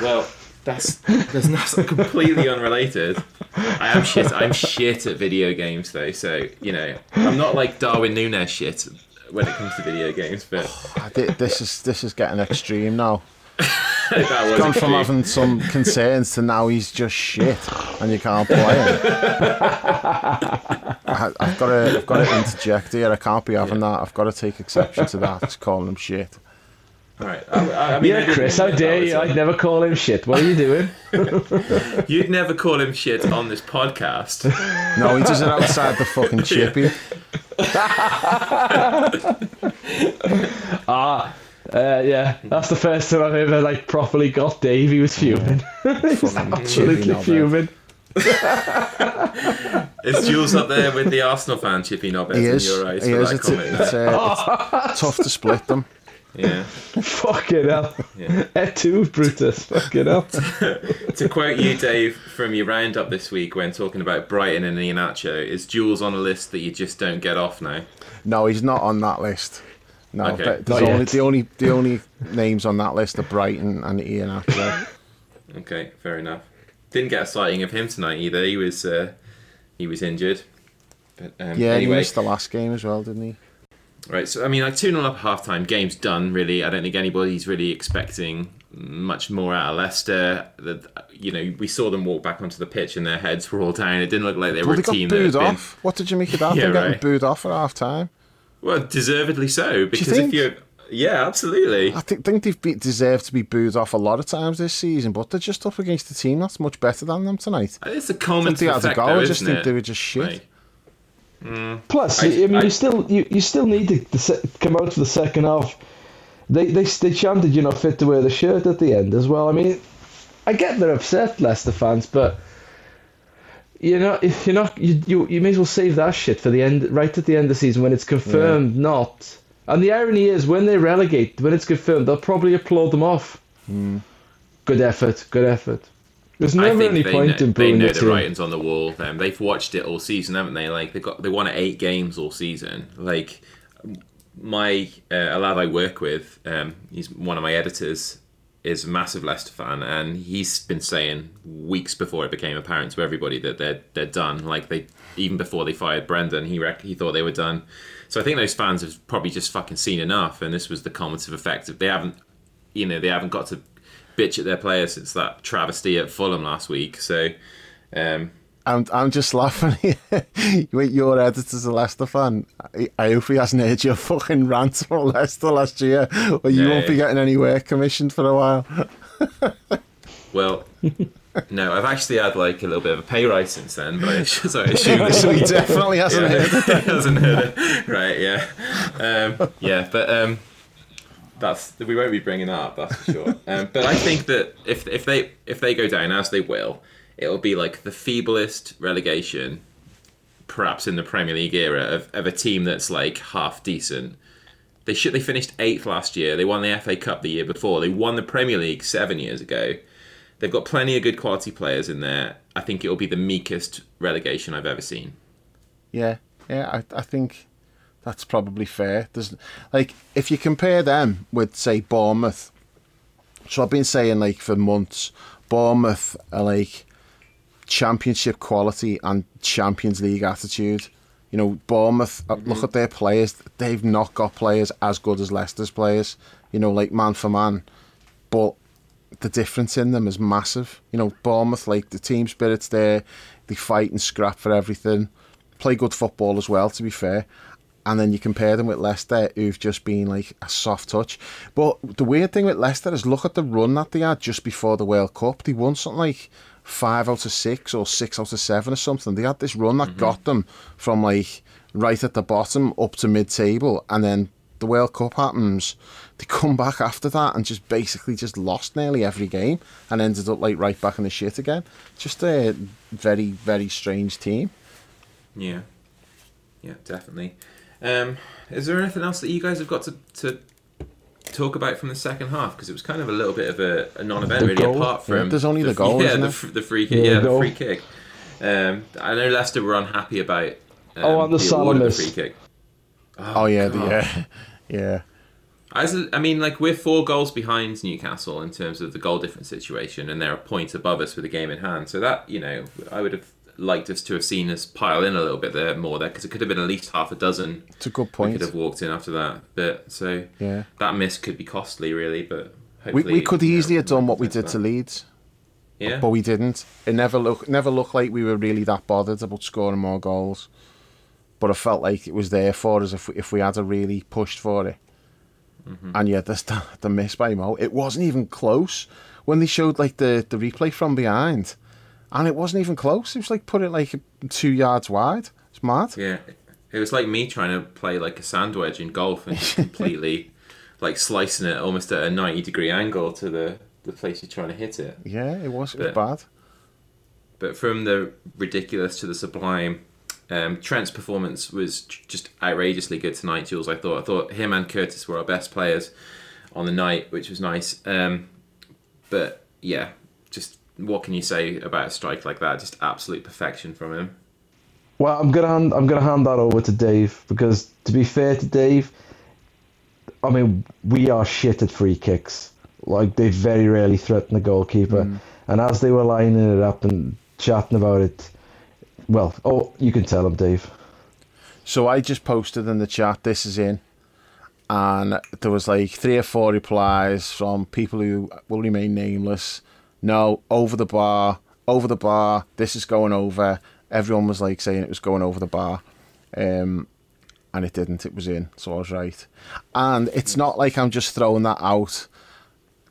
Well. That's that's not completely unrelated. I am shit. I'm shit at video games though, so you know I'm not like Darwin Nunez shit when it comes to video games. But oh, this is this is getting extreme now. he's gone from having some concerns to now he's just shit and you can't play him. I, have got to I've got to interject here. I can't be having yeah. that. I've got to take exception to that. Just calling him shit. All right. I, I mean, yeah, Chris, how dare you? I'd never call him shit. What are you doing? You'd never call him shit on this podcast. No, he does it outside the fucking chippy. ah, uh, yeah, that's the first time I've ever like properly got Dave. He was fuming. He's absolutely fuming. is Jules up there with the Arsenal fan, Chippy Nobbins, he is. in your eyes? He is. It's, it's, uh, it's tough to split them. Yeah. Fucking hell. Yeah. Et tu, Brutus. Fucking hell. to quote you, Dave, from your roundup this week when talking about Brighton and Iheanacho, is Jules on a list that you just don't get off now? No, he's not on that list. No, okay. the, only, the only the only names on that list are Brighton and Iheanacho. okay, fair enough. Didn't get a sighting of him tonight either. He was uh, he was injured. But, um, yeah, anyway. he missed the last game as well, didn't he? Right, so I mean, like 2 0 up half time, game's done, really. I don't think anybody's really expecting much more out of Leicester. The, you know, we saw them walk back onto the pitch and their heads were all down. It didn't look like they Well, were they a got team that booed had been. What did you make of that? Yeah, Them getting right. booed off at half time. well, deservedly so. Because think? if you, yeah, absolutely. I think, think they've be, deserved to be booed off a lot of times this season, but they're just up against a team that's much better than them tonight. It's a common they had a effect, goal, though, I just think it? they were just shit. Like, Plus, I- I, mean, I- you still you, you still need to, to come out for the second half. They, they they chanted, you know, fit to wear the shirt at the end as well. I mean, I get they're upset, Leicester fans, but you know, if you're not, you, you you may as well save that shit for the end, right at the end of the season when it's confirmed not. And the irony is, when they relegate, when it's confirmed, they'll probably applaud them off. Hmm. Good effort, good effort. There's never any they point know, in they booing know the writing's on the wall. Them, they've watched it all season, haven't they? Like they got they won eight games all season. Like my uh, a lad I work with, um, he's one of my editors, is a massive Leicester fan, and he's been saying weeks before it became apparent to everybody that they're they're done. Like they even before they fired Brendan, he rec- he thought they were done. So I think those fans have probably just fucking seen enough, and this was the cumulative effect of they haven't, you know, they haven't got to bitch at their players since that travesty at Fulham last week. So. Um, I'm, I'm just laughing. Wait, your editor's a Leicester fan. I, I hope he hasn't heard your fucking rant about Leicester last year, or you Yeah, won't be getting any work commissioned for a while. Well, no, I've actually had like a little bit of a pay rise since then, but I, so I assume so he definitely hasn't heard it. hasn't heard it. Right? Yeah, um, yeah, but um, that's we won't be bringing that up. That's for sure. Um, but I think that if if they if they go down as they will, it'll be like the feeblest relegation, perhaps in the Premier League era of, of a team that's like half decent. They should they finished eighth last year. They won the FA Cup the year before. They won the Premier League seven years ago. They've got plenty of good quality players in there. I think it'll be the meekest relegation I've ever seen. Yeah, yeah, I, I think that's probably fair. There's like if you compare them with say Bournemouth. So I've been saying like for months, Bournemouth are like championship quality and Champions League attitude. You know, Bournemouth. uh, Look at their players; they've not got players as good as Leicester's players. You know, like man for man, but the difference in them is massive. You know, Bournemouth, like the team spirit's there, they fight and scrap for everything, play good football as well, to be fair. And then you compare them with Leicester, who've just been like a soft touch. But the weird thing with Leicester is look at the run that they had just before the World Cup. They won something like five out of six or six out of seven or something. They had this run that mm-hmm. got them from like right at the bottom up to mid table, and then the World Cup happens, they come back after that and just basically just lost nearly every game and ended up like right back in the shit again. Just a very very strange team. Yeah, yeah, definitely. Um, is there anything else that you guys have got to, to talk about from the second half? Because it was kind of a little bit of a, a non-event, The really. goal? Apart Yeah, from there's only the goal, yeah, isn't the, the free kick, Yeah, yeah, the the free kick. Um, I know Leicester were unhappy about. Um, Oh, on the the Salah miss. free kick. Oh, yeah, the, yeah, yeah. As I mean, like we're four goals behind Newcastle in terms of the goal difference situation, and they're a point above us with a game in hand. So that you know, I would have liked us to have seen us pile in a little bit there more there because it could have been at least half a dozen. It's a good point. We could have walked in after that, but so Yeah. that miss could be costly, really. But We, hopefully, we could you know, easily have done what we did to. Leeds, Yeah, but we didn't. It never looked never looked like we were really that bothered about scoring more goals. But I felt like it was there for us if we, if we had a really pushed for it. Mm-hmm. And yeah, the, the miss by Mo, it wasn't even close when they showed like the, the replay from behind, and it wasn't even close. It was like put it like two yards wide. It's mad. yeah. It was like me trying to play like a sand wedge in golf and completely like slicing it almost at a ninety degree angle to the the place you're trying to hit it. Yeah, it was. It was bad. But from the ridiculous to the sublime, um, Trent's performance was just outrageously good tonight, Jules. I thought. I thought him and Curtis were our best players on the night, which was nice. Um, but yeah, just what can you say about a strike like that? Just absolute perfection from him. Well, I'm gonna hand I'm gonna hand that over to Dave because to be fair to Dave, I mean we are shit at free kicks. Like they very rarely threaten the goalkeeper, mm. and as they were lining it up and chatting about it, well, oh, you can tell him, Dave. So I just posted in the chat. This is in, and there was like three or four replies from people who will remain nameless. No, over the bar, over the bar. This is going over. Everyone was like saying it was going over the bar, um, and it didn't. It was in, so I was right. And it's not like I'm just throwing that out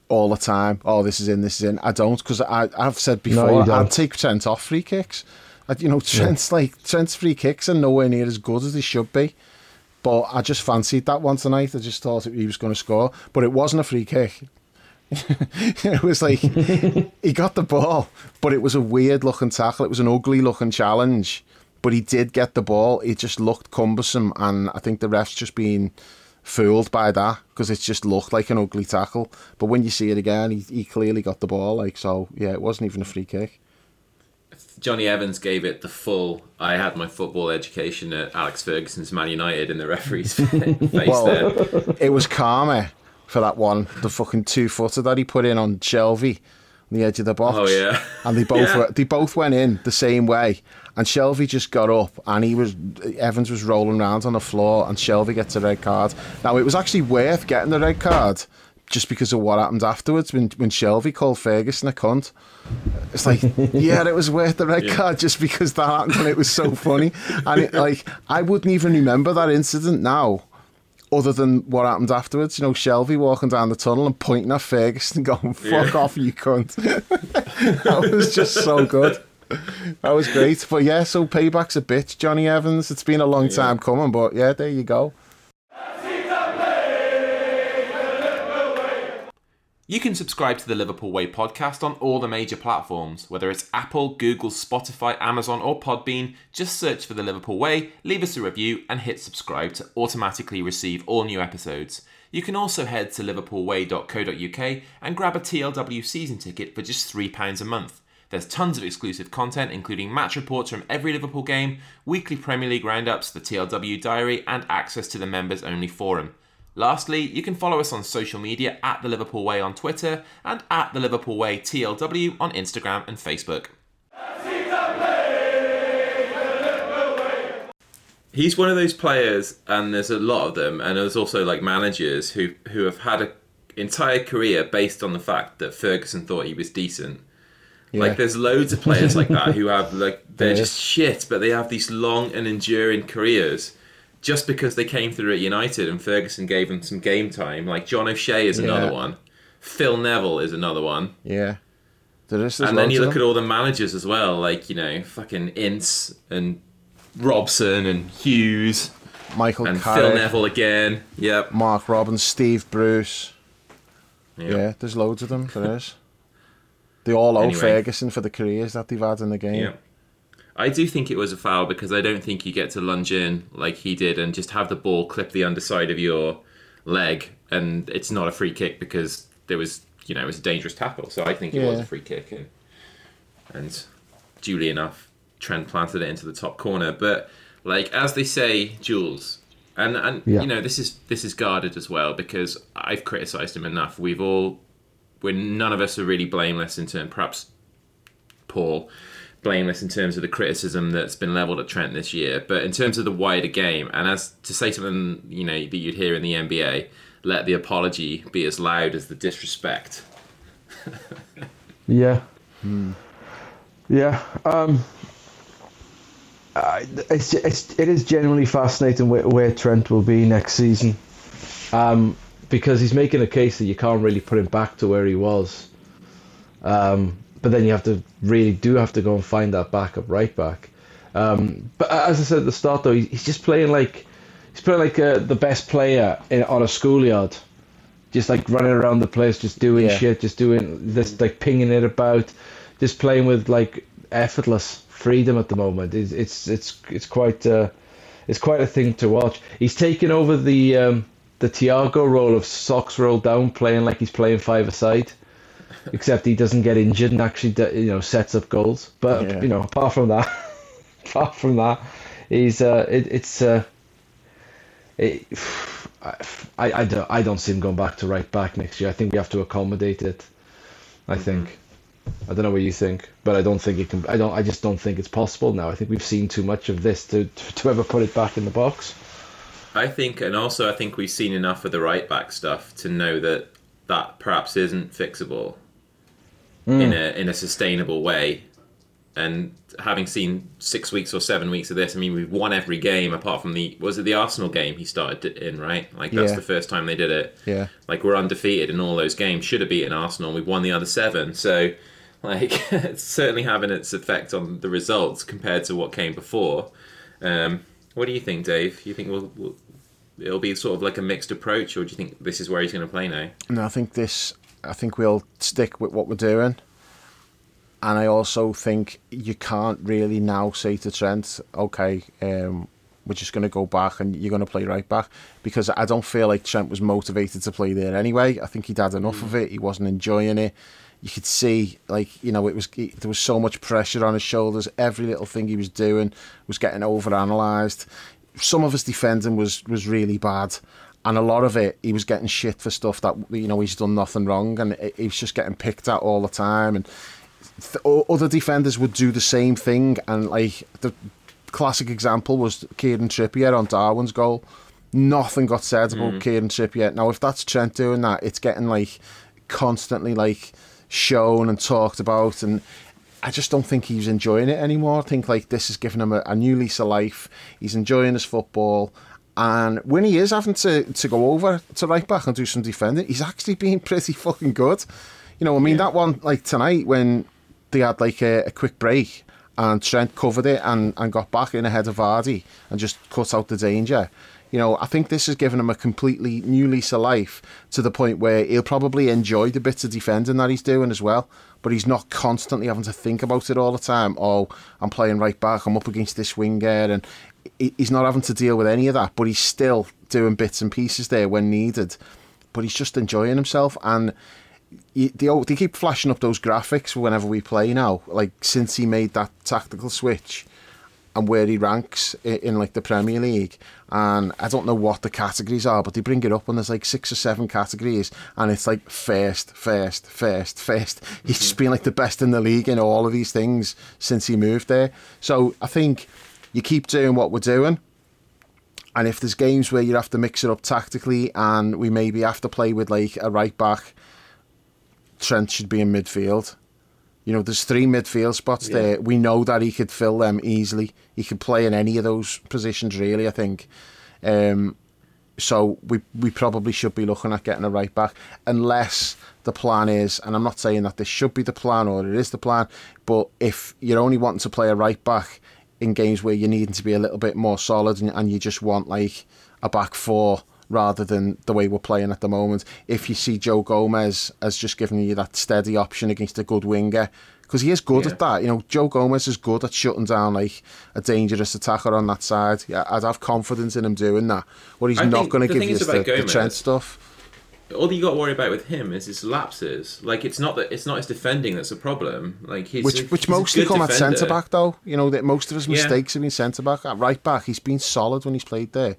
all the time. Oh, this is in, this is in. I don't because I've said before don't. I'd take Trent off free kicks. I- You know, Trent's like Trent's free kicks are nowhere near as good as they should be. But I just fancied that one tonight. I just thought he was going to score, but it wasn't a free kick. it was like he got the ball, but it was a weird looking tackle. It was an ugly looking challenge, but he did get the ball. It just looked cumbersome, and I think the refs just being fooled by that because it just looked like an ugly tackle. But when you see it again, he, he clearly got the ball. Like so, yeah, it wasn't even a free kick. Jonny Evans gave it the full. I had my football education at Alex Ferguson's Man United in the referee's face Well, there. it was karma for that one, the fucking two footer that he put in on Shelvey on the edge of the box. Oh, yeah. and they both Yeah. were, they both went in the same way. And Shelvey just got up, and he was Evans was rolling around on the floor, and Shelvey gets a red card. Now it was actually worth getting the red card. Just because of what happened afterwards when, when Shelvey called Ferguson a cunt. It's like, yeah, it was worth the red Yeah. card just because that happened and it was so funny. And it, like, I wouldn't even remember that incident now other than what happened afterwards. You know, Shelvey walking down the tunnel and pointing at Ferguson and going, fuck Yeah. off, you cunt. that was just so good. That was great. But yeah, so payback's a bitch, Jonny Evans. It's been a long time coming, but yeah, there you go. You can subscribe to the Liverpool Way podcast on all the major platforms, whether it's Apple, Google, Spotify, Amazon, or Podbean. Just search for the Liverpool Way, leave us a review, and hit subscribe to automatically receive all new episodes. You can also head to liverpoolway.co.uk and grab a TLW season ticket for just £3 a month. There's tons of exclusive content, including match reports from every Liverpool game, weekly Premier League roundups, the TLW diary, and access to the members only forum. Lastly, you can follow us on social media at The Liverpool Way on Twitter and at The Liverpool Way TLW on Instagram and Facebook. He's one of those players, and there's a lot of them, and there's also like managers who who have had an entire career based on the fact that Ferguson thought he was decent. Like there's loads of players like that who have like they're There just shit, but they have these long and enduring careers just because they came through at United and Ferguson gave them some game time. Like John O'Shea is another Yeah. one. Phil Neville is another one. Yeah. There is, there's and then you look them. at all the managers as well, like, you know, fucking Ince and Robson and Hughes Michael and Phil Neville again. Yep. Mark Robins, Steve Bruce. Yep. Yeah, there's loads of them. There is. They all owe Anyway. Ferguson for the careers that they've had in the game. Yeah. I do think it was a foul because I don't think you get to lunge in like he did and just have the ball clip the underside of your leg and it's not a free kick because there was you know it was a dangerous tackle. So I think it was a free kick and and duly enough Trent planted it into the top corner. But like as they say, Jules, and and Yeah. you know this is this is guarded as well because I've criticised him enough. We've all we're none of us are really blameless in turn. perhaps Paul blameless in terms of the criticism that's been leveled at Trent this year, but in terms of the wider game, and as to say something you know that you'd hear in the NBA, let the apology be as loud as the disrespect. Yeah. Yeah. Um, I it's, it's it is genuinely fascinating where, where Trent will be next season, um, because he's making a case that you can't really put him back to where he was. Um, but then you have to really do have to go and find that backup right back. Um, but as I said at the start, though, he's just playing like he's playing like uh, the best player in, on a schoolyard, just like running around the place, just doing Yeah. shit, just doing this, like pinging it about, just playing with like effortless freedom at the moment. It's it's it's it's quite uh, it's quite a thing to watch. He's taken over the um, the Thiago role of socks rolled down, playing like he's playing five aside. Except he doesn't get injured and actually, you know, sets up goals. But Yeah. you know, apart from that, apart from that, he's uh, it, it's uh, it, I, I, I don't I don't see him going back to right back next year. I think we have to accommodate it. I think. I don't know what you think, but I don't think it can. I don't. I just don't think it's possible now. I think we've seen too much of this to, to ever put it back in the box. I think, and also I think we've seen enough of the right back stuff to know that that perhaps isn't fixable in a in a sustainable way. And having seen six weeks or seven weeks of this, I mean, we've won every game apart from the was it the Arsenal game he started in, right? Like that's Yeah. the first time they did it. Yeah. Like we're undefeated in all those games. Should have beaten Arsenal. We've won the other seven. So, like, it's certainly having its effect on the results compared to what came before. Um, what do you think, Dave? You think we'll, we'll it'll be sort of like a mixed approach, or do you think this is where he's going to play now? No, I think this, I think we'll stick with what we're doing. And I also think you can't really now say to Trent, okay, um, we're just going to go back and you're going to play right back. Because I don't feel like Trent was motivated to play there anyway. I think he'd had enough of it. He wasn't enjoying it. You could see, like, you know, it was he, there was so much pressure on his shoulders. Every little thing he was doing was getting overanalyzed. Some of his defending was, was really bad and a lot of it he was getting shit for stuff that you know he's done nothing wrong and he was just getting picked at all the time and th- other defenders would do the same thing and like the classic example was Kieran Trippier on Darwin's goal nothing got said about mm. Kieran Trippier now if that's Trent doing that it's getting like constantly like shown and talked about and I just don't think he's enjoying it anymore. I think like this is giving him a, a new lease of life. He's enjoying his football. And when he is having to, to go over to right back and do some defending, he's actually being pretty fucking good. You know, I mean, that one, like tonight, when they had like a, a quick break and Trent covered it and, and got back in ahead of Vardy and just cut out the danger. You know, I think this has given him a completely new lease of life to the point where he'll probably enjoy the bits of defending that he's doing as well. But he's not constantly having to think about it all the time. Oh, I'm playing right back. I'm up against this winger, and he's not having to deal with any of that. But he's still doing bits and pieces there when needed. But he's just enjoying himself, and you- they, they keep flashing up those graphics whenever we play now. Like since he made that tactical switch, and where he ranks in, in like the Premier League. And I don't know what the categories are, but they bring it up and there's like six or seven categories, and it's like first, first, first, first. He's mm-hmm. just been like the best in the league in all of these things since he moved there. So I think you keep doing what we're doing. And if there's games where you have to mix it up tactically, and we maybe have to play with like a right back, Trent should be in midfield. You know, there's three midfield spots Yeah. there. We know that he could fill them easily. He could play in any of those positions, really. I think. Um, so we we probably should be looking at getting a right back, unless the plan is, and I'm not saying that this should be the plan or it is the plan, but if you're only wanting to play a right back in games where you're needing to be a little bit more solid and, and you just want like a back four rather than the way we're playing at the moment. If you see Joe Gomez as just giving you that steady option against a good winger, because he is good Yeah. at that. You know, Joe Gomez is good at shutting down like a dangerous attacker on that side. Yeah, I'd have confidence in him doing that. What he's I not going to give you is the, the Gomez- Trent stuff. All you got to worry about with him is his lapses. Like it's not that it's not his defending that's a problem. Like he's Which a- which he's mostly come at centre back though. You know that most of his Yeah. mistakes have been centre back. At right back, he's been solid when he's played there.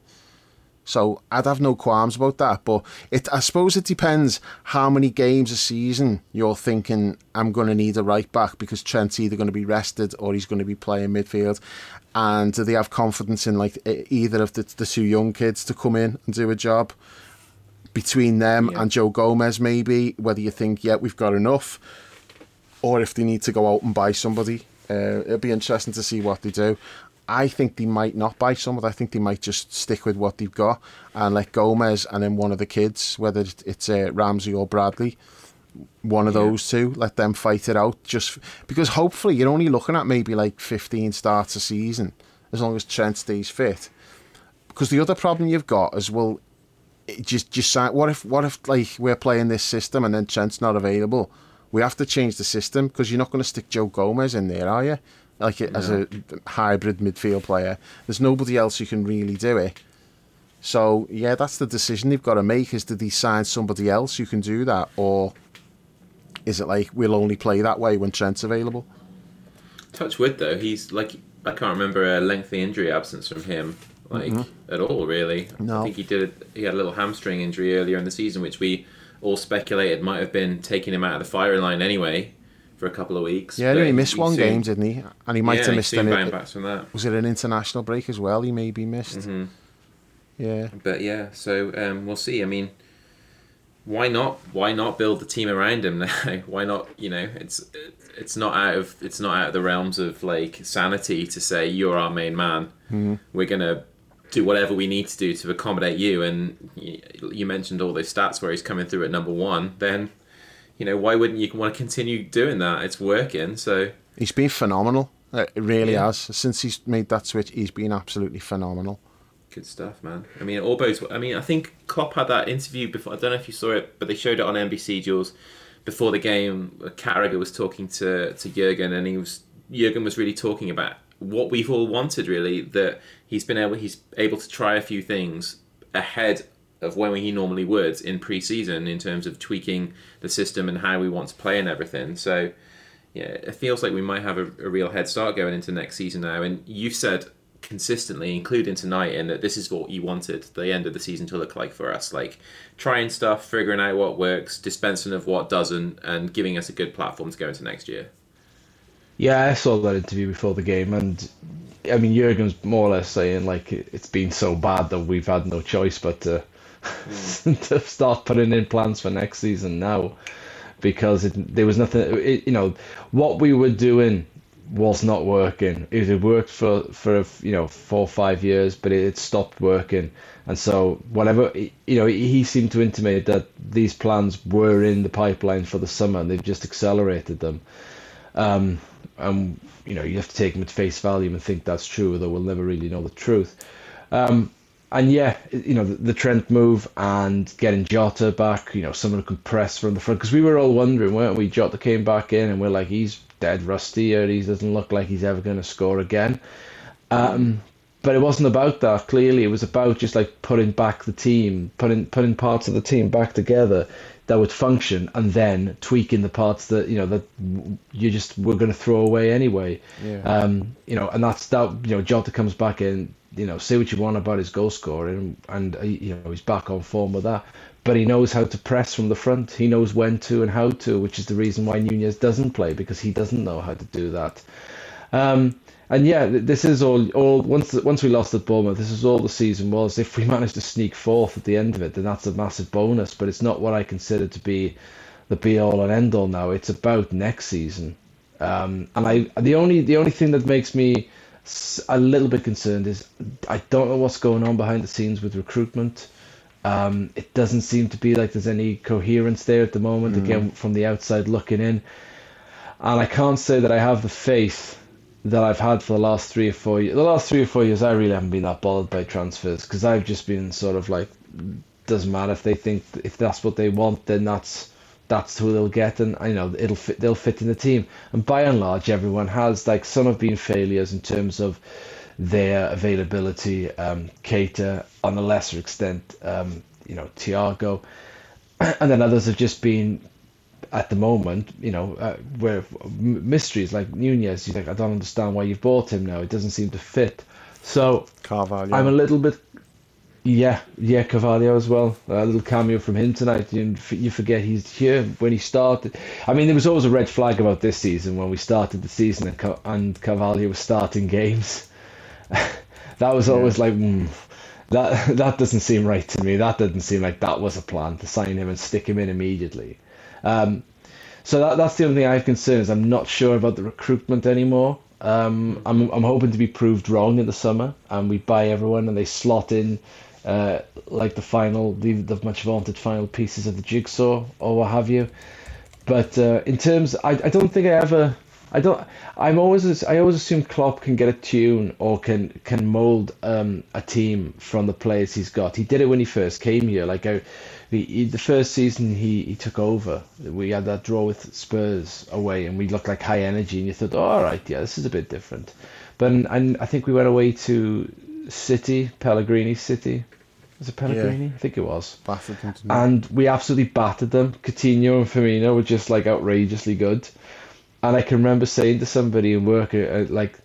So I'd have no qualms about that. But it, I suppose it depends how many games a season you're thinking I'm going to need a right back because Trent's either going to be rested or he's going to be playing midfield. And do they have confidence in like either of the, the two young kids to come in and do a job between them Yeah. and Joe Gomez? Maybe whether you think yeah we've got enough or if they need to go out and buy somebody. Uh, it'll be interesting to see what they do. I think they might not buy someone. I think they might just stick with what they've got and let Gomez and then one of the kids, whether it's uh, Ramsey or Bradley, one of Yeah. those two, let them fight it out. Just because hopefully you're only looking at maybe like 15 starts a season as long as Trent stays fit. Because the other problem you've got is well, just just sign- what if what if like we're playing this system and then Trent's not available? We have to change the system because you're not going to stick Joe Gomez in there, are you? Like as a hybrid midfield player, there's nobody else who can really do it. So yeah, that's the decision they've got to make: is to sign somebody else who can do that, or is it like we'll only play that way when Trent's available? Touch wood though, he's like I can't remember a lengthy injury absence from him like at all really. No. I think he did he had a little hamstring injury earlier in the season which we all speculated might have been taking him out of the firing line anyway for a couple of weeks. Yeah, he missed he one soon- game, didn't he? And he might yeah, have missed soon an. bounced back from that. Was it an international break as well? He maybe missed. Mm-hmm. Yeah. But yeah, so um, we'll see. I mean, why not? Why not build the team around him now? why not? You know, it's it's not out of it's not out of the realms of like sanity to say you're our main man. Mm-hmm. We're gonna do whatever we need to do to accommodate you. And you, mentioned all those stats where he's coming through at number one. Then, you know, why wouldn't you want to continue doing that? It's working. So He's been phenomenal. It really Yeah. has. Since he's made that switch, he's been absolutely phenomenal. Good stuff, man. I mean, it all bodes. I mean, I think Klopp had that interview before. I don't know if you saw it, but they showed it on NBC, Jules, before the game. Carragher was talking to to Jurgen, and he was Jurgen was really talking about what we've all wanted. Really, that he's been able he's able to try a few things ahead of when he normally would in pre-season in terms of tweaking the system and how we want to play and everything. So. Yeah, it feels like we might have a, a real head start going into next season now. And you've said consistently, including tonight, in that this is what you wanted the end of the season to look like for us. Like trying stuff, figuring out what works, dispensing of what doesn't, and giving us a good platform to go into next year. Yeah, I saw that interview before the game, and I mean, Jurgen's more or less saying like it- it's been so bad that we've had no choice but to to start putting in plans for next season now, because it, there was nothing. It, you know, what we were doing was not working. It had worked for for you know four or five years, but it stopped working, and so whatever you know, he seemed to intimate that these plans were in the pipeline for the summer, and they've just accelerated them. Um, and you know you have to take them at face value and think that's true, although we'll never really know the truth. Um, and yeah, you know the, the Trent move and getting Jota back, you know someone who can press from the front because we were all wondering, weren't we? Jota came back in and we're like he's dead rusty or he doesn't look like he's ever going to score again. Um, but it wasn't about that. Clearly, it was about just like putting back the team, putting putting parts of the team back together that would function, and then tweaking the parts that you know that you just were going to throw away anyway. Yeah. Um, you know, and that's that. You know, Jota comes back in. You know, say what you want about his goal scoring, and uh, you know he's back on form with that. But he knows how to press from the front. He knows when to and how to, which is the reason why Nunez doesn't play because he doesn't know how to do that. Um, and yeah, this is all. All once once we lost at Bournemouth, this is all the season was. If we managed to sneak fourth at the end of it, then that's a massive bonus. But it's not what I consider to be the be all and end all now. It's about next season. Um, and I the only the only thing that makes me a little bit concerned is I don't know what's going on behind the scenes with recruitment. Um, it doesn't seem to be like there's any coherence there at the moment. Again, from the outside looking in, and I can't say that I have the faith that I've had for the last three or four years. The last three or four years, I really haven't been that bothered by transfers because I've just been sort of like, doesn't matter if they think if that's what they want, then that's that's who they'll get, and you know it'll fit. They'll fit in the team, and by and large, everyone has. Like some have been failures in terms of their availability. Um, Keita, on a lesser extent, um, you know, Thiago, and then others have just been at the moment, you know, uh, where mysteries like Nunez, you think I don't understand why you've bought him now. It doesn't seem to fit. So Carvalho. I'm a little bit, yeah, yeah, Carvalho as well. A little cameo from him tonight. You you forget he's here when he started. I mean, there was always a red flag about this season when we started the season and, and Carvalho was starting games. that was always like. Mm, that that doesn't seem right to me. That doesn't seem like that was a plan to sign him and stick him in immediately. Um, so that, that's the only thing I have concerns. I'm not sure about the recruitment anymore. Um, I'm I'm hoping to be proved wrong in the summer, and we buy everyone and they slot in uh, like the final, the, the much vaunted final pieces of the jigsaw or what have you. But uh, in terms, I, I don't think I ever. I don't. I'm always. I always assume Klopp can get a tune or can can mold um, a team from the players he's got. He did it when he first came here. Like I, the he, the first season he, he took over, we had that draw with Spurs away, and we looked like high energy, and you thought, oh, all right, yeah, this is a bit different. But and I think we went away to City, Pellegrini City. Was it Pellegrini? I think it was. Battered And we absolutely battered them. Coutinho and Firmino were just like outrageously good. And I can remember saying to somebody in work, uh, like,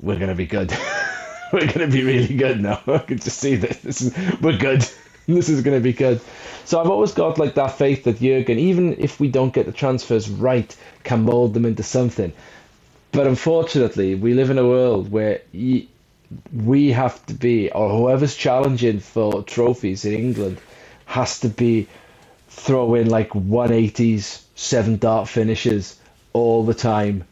"We're gonna be good. we're gonna be really good now. I can just see this. this is, we're good. this is gonna be good." So I've always got like that faith that Jurgen, even if we don't get the transfers right, can mold them into something. But unfortunately, we live in a world where we have to be, or whoever's challenging for trophies in England has to be throwing like 180s, seven dart finishes all the time.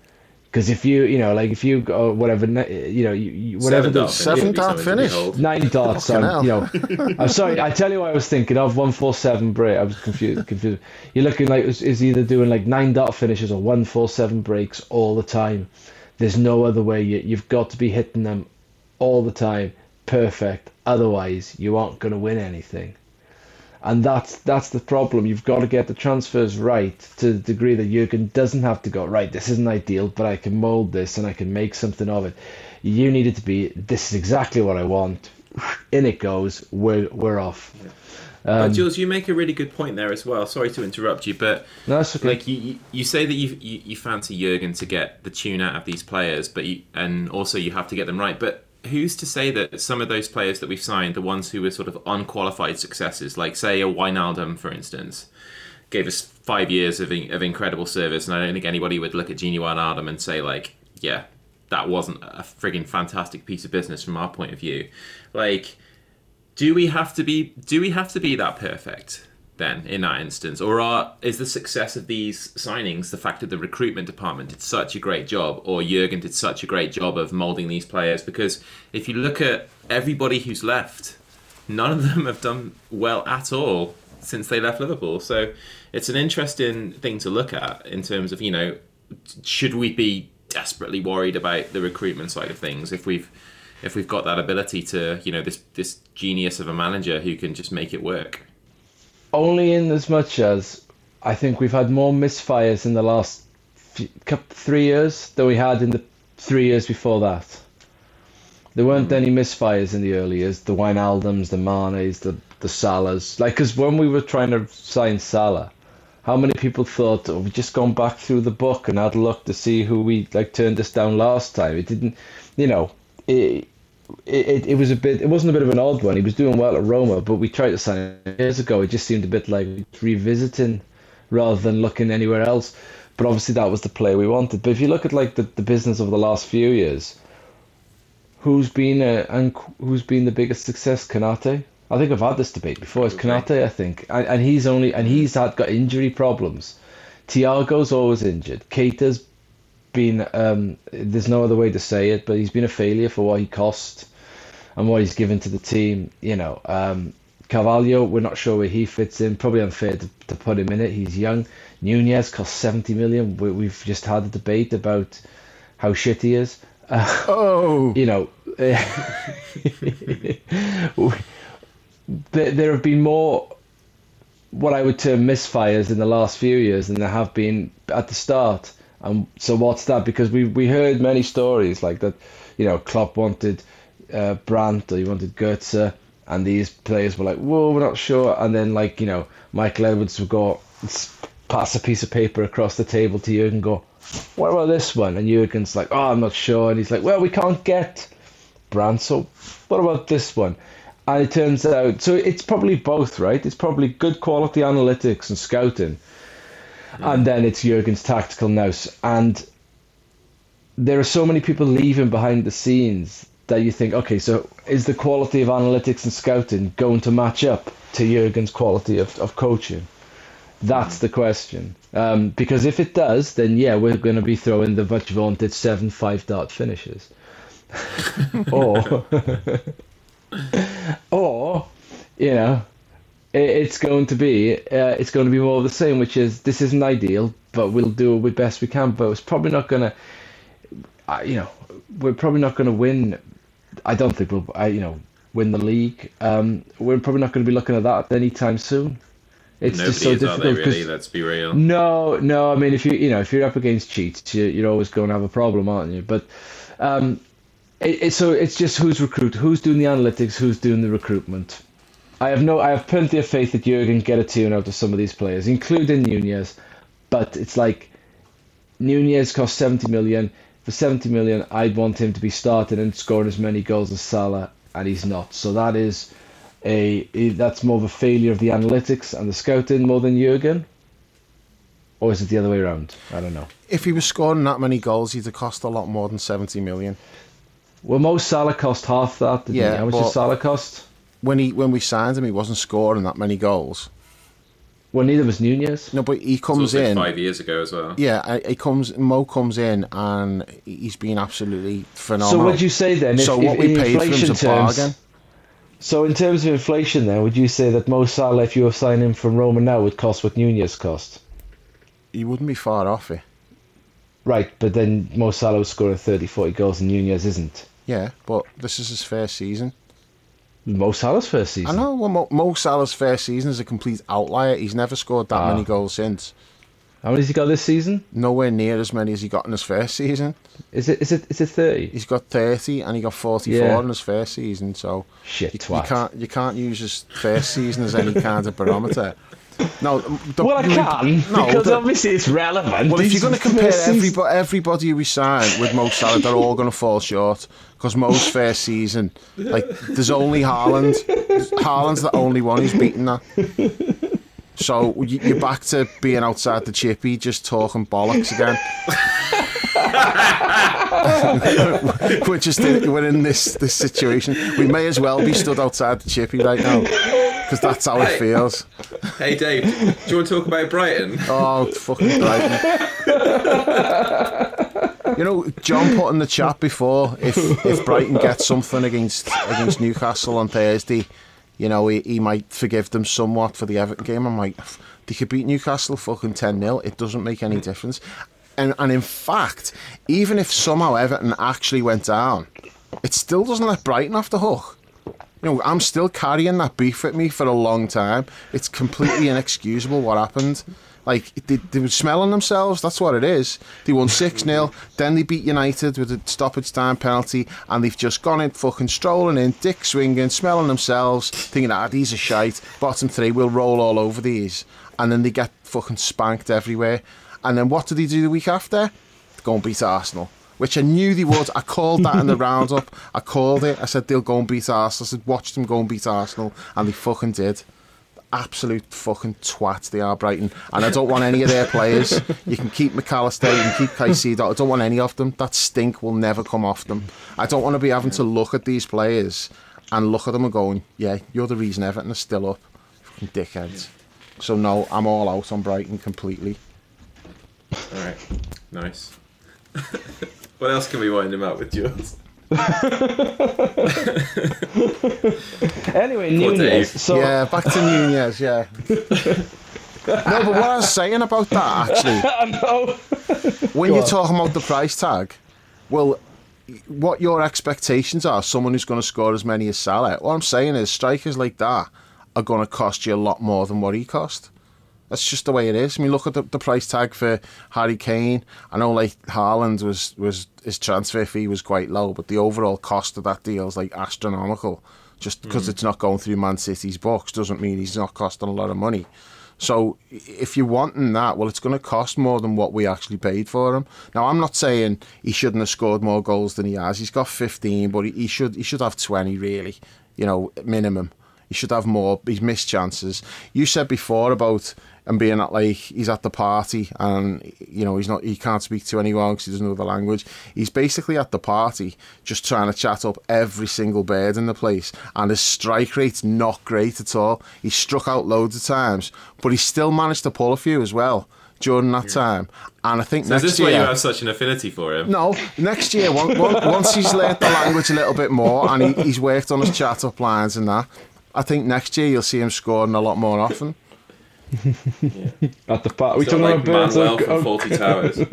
Because if you, you know, like if you go whatever, you know, you, whatever Seven the Seven finish would dart finish. nine darts Fucking on, you know. I'm sorry, I tell you what I was thinking of one four seven break. I was confused. confused. You're looking like is is either doing like nine dart finishes or one four seven breaks all the time. There's no other way. You, you've got to be hitting them all the time, perfect. Otherwise, you aren't going to win anything. And that's that's the problem. You've got to get the transfers right to the degree that Jurgen doesn't have to go right. This isn't ideal, but I can mold this and I can make something of it. You need it to be. This is exactly what I want. In it goes. We're we're off. Uh, Jules, you make a really good point there as well. Sorry to interrupt you, but No, okay. like you, you, you say that you, you you fancy Jurgen to get the tune out of these players, but you, and also you have to get them right. But who's to say that some of those players that we've signed, the ones who were sort of unqualified successes, like say a Wijnaldum, for instance, gave us five years of, of incredible service, and I don't think anybody would look at Gini Wijnaldum and say like, yeah, that wasn't a frigging fantastic piece of business from our point of view. Like, do we have to be do we have to be that perfect then in that instance? Or are is the success of these signings the fact that the recruitment department did such a great job or Jurgen did such a great job of molding these players? Because if you look at everybody who's left none of them have done well at all since they left Liverpool. So it's an interesting thing to look at in terms of you know should we be desperately worried about the recruitment side of things if we've if we've got that ability to you know this this genius of a manager who can just make it work Only in as much as I think we've had more misfires in the last few, couple, three years than we had in the three years before that. There weren't hmm. any misfires in the early years. The Wijnaldums, the Manes, the the Salahs. Like, because when we were trying to sign Salah, how many people thought, oh, we've just gone back through the book and had a look to see who we like turned us down last time? It didn't, you know, it, it, it was a bit, it wasn't a bit of an odd one. He was doing well at Roma, but we tried to sign him years ago. It just seemed a bit like revisiting rather than looking anywhere else. But obviously that was the play we wanted. But if you look at like the, the business of the last few years, who's been a, and who's been the biggest success? Konate. I think I've had this debate before. It's Konate, I think, and, and he's only and he's had got injury problems. Thiago's always injured. Keita's been um, there's no other way to say it, but he's been a failure for what he cost and what he's given to the team. You know, um, Carvalho, we're not sure where he fits in. Probably unfair to, to put him in it. He's young. Nunez cost 70 million. We, we've just had a debate about how shit he is. Uh, Oh, you know, there, there have been more what I would term misfires in the last few years than there have been at the start. And so what's that? Because we we heard many stories like that. You know, Klopp wanted uh, Brandt or he wanted Goetze, and these players were like, "Whoa, we're not sure." And then like you know, Michael Edwards would go pass a piece of paper across the table to Jurgen, and go, "What about this one?" And Jurgen's like, "Oh, I'm not sure." And he's like, "Well, we can't get Brandt, so what about this one?" And it turns out, so it's probably both, right? It's probably good quality analytics and scouting, and then it's Jurgen's tactical nous. And there are so many people leaving behind the scenes that you think, okay, so is the quality of analytics and scouting going to match up to Jurgen's quality of, of coaching? That's the question. Um, because if it does, then yeah, we're going to be throwing the much vaunted seven five dart finishes. or, or, you know, it's going to be uh, it's going to be more of the same, which is this isn't ideal, but we'll do it best we can. But it's probably not going to, you know, we're probably not going to win. I don't think we'll, I, you know, win the league. Um, we're probably not going to be looking at that anytime soon. It's nobody just so is are difficult really let's be real no, no. I mean, if you you know if you're up against cheats, you, you're always going to have a problem, aren't you? But um, it, it, so it's just who's recruit, who's doing the analytics, who's doing the recruitment. I have no, I have plenty of faith that Jurgen get a tune out of some of these players, including Nunez. But it's like Nunez cost 70 million. For 70 million, I'd want him to be starting and scoring as many goals as Salah, and he's not. So that is a that's more of a failure of the analytics and the scouting more than Jurgen. Or is it the other way around? I don't know. if he was scoring that many goals, he'd have cost a lot more than seventy million. Well, most Salah cost half that. Yeah, he? How much did Salah cost? When he when we signed him, he wasn't scoring that many goals. Well, neither was Nunez. No, but he It comes was like in. five years ago as well. Yeah, he comes. Mo comes in and he's been absolutely phenomenal. So would you say then? If, So if what we in paid for him's inflation a terms, bargain. So in terms of inflation, then would you say that Mo Salah, if you were signing him from Roma now, would cost what Nunez cost? He wouldn't be far off it. Right, but then Mo Salah was scoring 30, 40 goals and Nunez isn't. Yeah, but this is his first season. Mo Salah's first season. I know. Well, Mo, Mo Salah's first season is a complete outlier. He's never scored that Ah. many goals since. How many has he got this season? Nowhere near as many as he got in his first season. Is it is it is it 30? He's got thirty and he got forty-four Yeah. in his first season. So Shit, you, you can't you can't use his first season as any kind of barometer. No, the, Well, I can No, because the- obviously it's relevant. Well, if you're going to compare everybody, everybody we sign with Mo Salah, they're all going to fall short. Because most first season, like, there's only Haaland. Haaland's the only one who's beaten that. So you- you're back to being outside the chippy, just talking bollocks again. we're just in, we're in this this situation. We may as well be stood outside the chippy right now because that's how it feels. Hey Dave, do you want to talk about Brighton? Oh, fucking Brighton. you know, John put in the chat before if if Brighton gets something against against Newcastle on Thursday, you know, he, he might forgive them somewhat for the Everton game. I'm like, they could beat Newcastle fucking 10 0. It doesn't make any difference. And, and in fact, even if somehow Everton actually went down, it still doesn't let Brighton off the hook. You know, I'm still carrying that beef with me for a long time. It's completely inexcusable what happened. Like, they, they were smelling themselves, that's what it is. They won 6 0, then they beat United with a stoppage time penalty, and they've just gone in fucking strolling in, dick swinging, smelling themselves, thinking, ah, these are shite. Bottom three, we'll roll all over these. And then they get fucking spanked everywhere. And then what did they do the week after? Go and beat Arsenal. Which I knew they would. I called that in the roundup. I called it. I said they'll go and beat Arsenal. I said watch them go and beat Arsenal, and they fucking did. Absolute fucking twats they are, Brighton. And I don't want any of their players. You can keep Mac Allister, you can keep Caicedo. I don't want any of them. That stink will never come off them. I don't want to be having to look at these players and look at them and going, yeah, you're the reason Everton is still up. Fucking dickheads. So no, I'm all out on Brighton completely. All right, nice. what else can we wind him up with, Jules? Anyway, Poor Nunez. Dave. So yeah, back to Nunez, yeah. no, but what I was saying about that actually, I know. when Go you're on. talking about the price tag, well, what your expectations are, someone who's going to score as many as Salah. What I'm saying is, strikers like that are going to cost you a lot more than what he cost. That's just the way it is. I mean, look at the, the price tag for Harry Kane. I know, like Haaland was was his transfer fee was quite low, but the overall cost of that deal is like astronomical. Just because mm. it's not going through Man City's books doesn't mean he's not costing a lot of money. So if you're wanting that, well, it's going to cost more than what we actually paid for him. Now, I'm not saying he shouldn't have scored more goals than he has. He's got 15, but he should he should have 20 really. You know, minimum. He should have more. He's missed chances. You said before about him being at like he's at the party and you know he's not he can't speak to anyone because he doesn't know the language. He's basically at the party just trying to chat up every single bird in the place, and his strike rate's not great at all. he struck out loads of times, but he still managed to pull a few as well during that time. And I think So is next this why you have such an affinity for him? No, next year, once, once he's learnt the language a little bit more and he, he's worked on his chat up lines and that, I think next year you'll see him scoring a lot more often. At the part, we Sort talking like about birds. Manuel on- from on- Faulty Towers.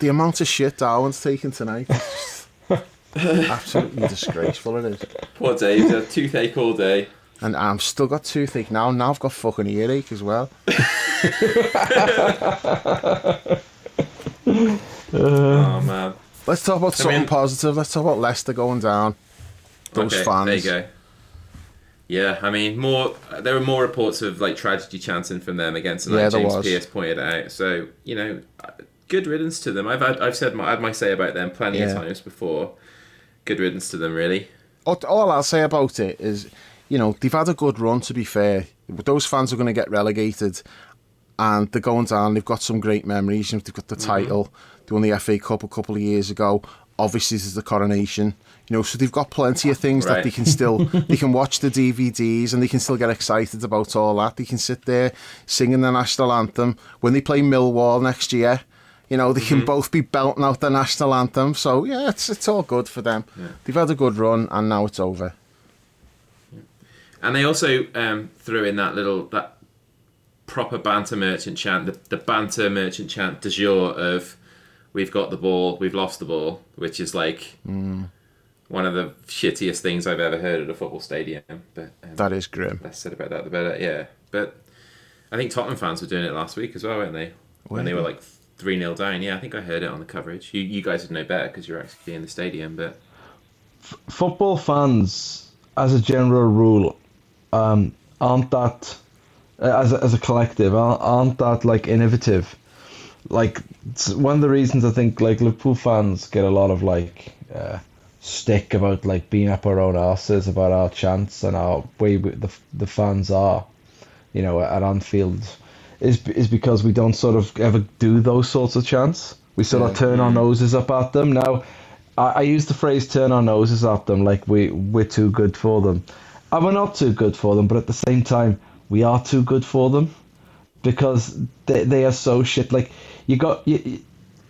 The amount of shit Darwin's taken tonight. absolutely disgraceful, it is. Poor Dave, he's had toothache all day. And I've still got toothache now, now I've got fucking earache as well. Uh. Oh man. Let's talk about something mean- positive. Let's talk about Leicester going down. Those okay, fans. There you go. Yeah, I mean, more. There were more reports of like tragedy chanting from them against, and Yeah, like there James was. Pearce pointed out. So you know, good riddance to them. I've had, I've said my, I had my say about them plenty of times before. Good riddance to them, really. all, all I'll say about it is, you know, they've had a good run. To be fair, those fans are going to get relegated, and they're going down. They've got some great memories. You know, They've got the mm-hmm. title. They won the FA Cup a couple of years ago. obviously this is the coronation. You know, so they've got plenty of things that they can still they can watch the DVDs and they can still get excited about all that. They can sit there singing the national anthem when they play Millwall next year. You know, they can both be belting out the national anthem. So yeah, it's it's all good for them. They've had a good run and now it's over. And they also um, threw in that little that proper banter merchant chant, the, the banter merchant chant de jour of "We've got the ball, we've lost the ball," which is like one of the shittiest things I've ever heard at a football stadium. But um, That is grim. less said about that, the better. Yeah, but I think Tottenham fans were doing it last week as well, weren't they? When they were like three 0 down. Yeah, I think I heard it on the coverage. You you guys would know better because you're actually in the stadium, but. football fans, as a general rule, um, aren't that as a, as a collective aren't, that like innovative. Like it's one of the reasons I think like Liverpool fans get a lot of like uh, stick about like being up our own asses about our chance and our way the the fans are, you know, at Anfield, is is because we don't sort of ever do those sorts of chants. We sort of turn our noses up at them. Now, I, I use the phrase "turn our noses at them" like we we're too good for them, and we're not too good for them. But at the same time, we are too good for them because they they are so shit. Like you got you-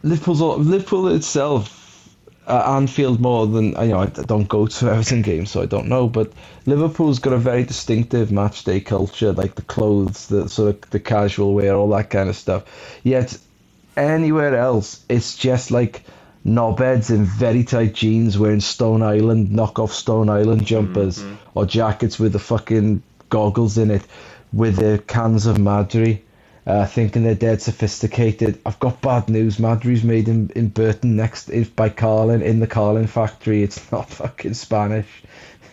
Liverpool's all- Liverpool itself. Uh, Anfield more than you know. I don't go to Everton games, so I don't know. But Liverpool's got a very distinctive match day culture, like the clothes, the sort of the casual wear, all that kind of stuff. Yet anywhere else, it's just like knobheads in very tight jeans wearing Stone Island knockoff Stone Island jumpers or jackets with the fucking goggles in it, with the cans of Madrí. Uh, thinking they're dead sophisticated. I've got bad news. Madrí's made in, in Burton next is by Carling in the Carling factory. It's not fucking Spanish.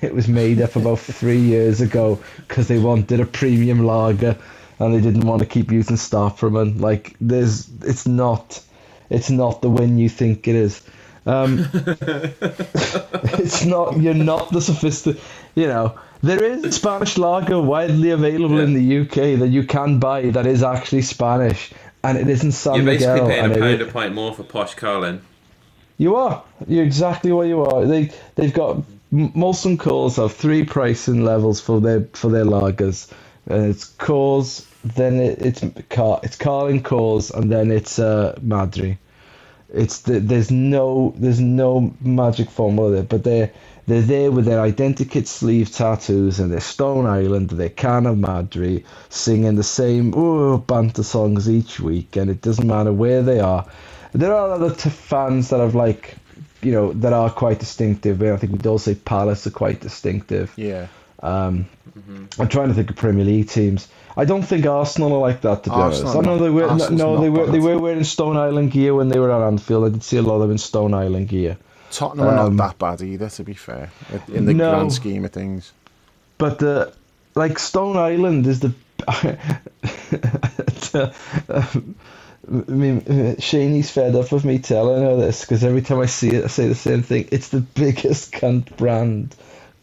It was made up about three years ago because they wanted a premium lager and they didn't want to keep using Staropramen. Like there's, it's not, it's not the win you think it is. Um, it's not. You're not the sophisticated. You know, there is Spanish lager widely available in the UK that you can buy that is actually Spanish, and it isn't San You're basically Miguel. paying a it pound is- a pint more for posh Carling. you are. You're exactly what you are. They they've got Molson Coors have three pricing levels for their for their lagers, and it's Coors, then it, it's Car it's Carling Coors, and then it's uh, Madrí. It's the, there's no there's no magic formula there, but they're they're there with their identikit sleeve tattoos and their Stone Island, their can of Madrí, singing the same ooh, banter songs each week, and it doesn't matter where they are. There are other t- fans that have like, you know, that are quite distinctive. I think we'd all say Palace are quite distinctive. Yeah. Um, I'm trying to think of Premier League teams. I don't think Arsenal are like that to be Arsenal, honest. I know no. they were Arsenal's no, they were they were wearing Stone Island gear when they were at Anfield. I did see a lot of them in Stone Island gear. Tottenham are Um, not that bad either, to be fair, in the No. grand scheme of things. But uh, like Stone Island is the. I mean, Shaney's fed up with me telling her this because every time I see it, I say the same thing. It's the biggest cunt brand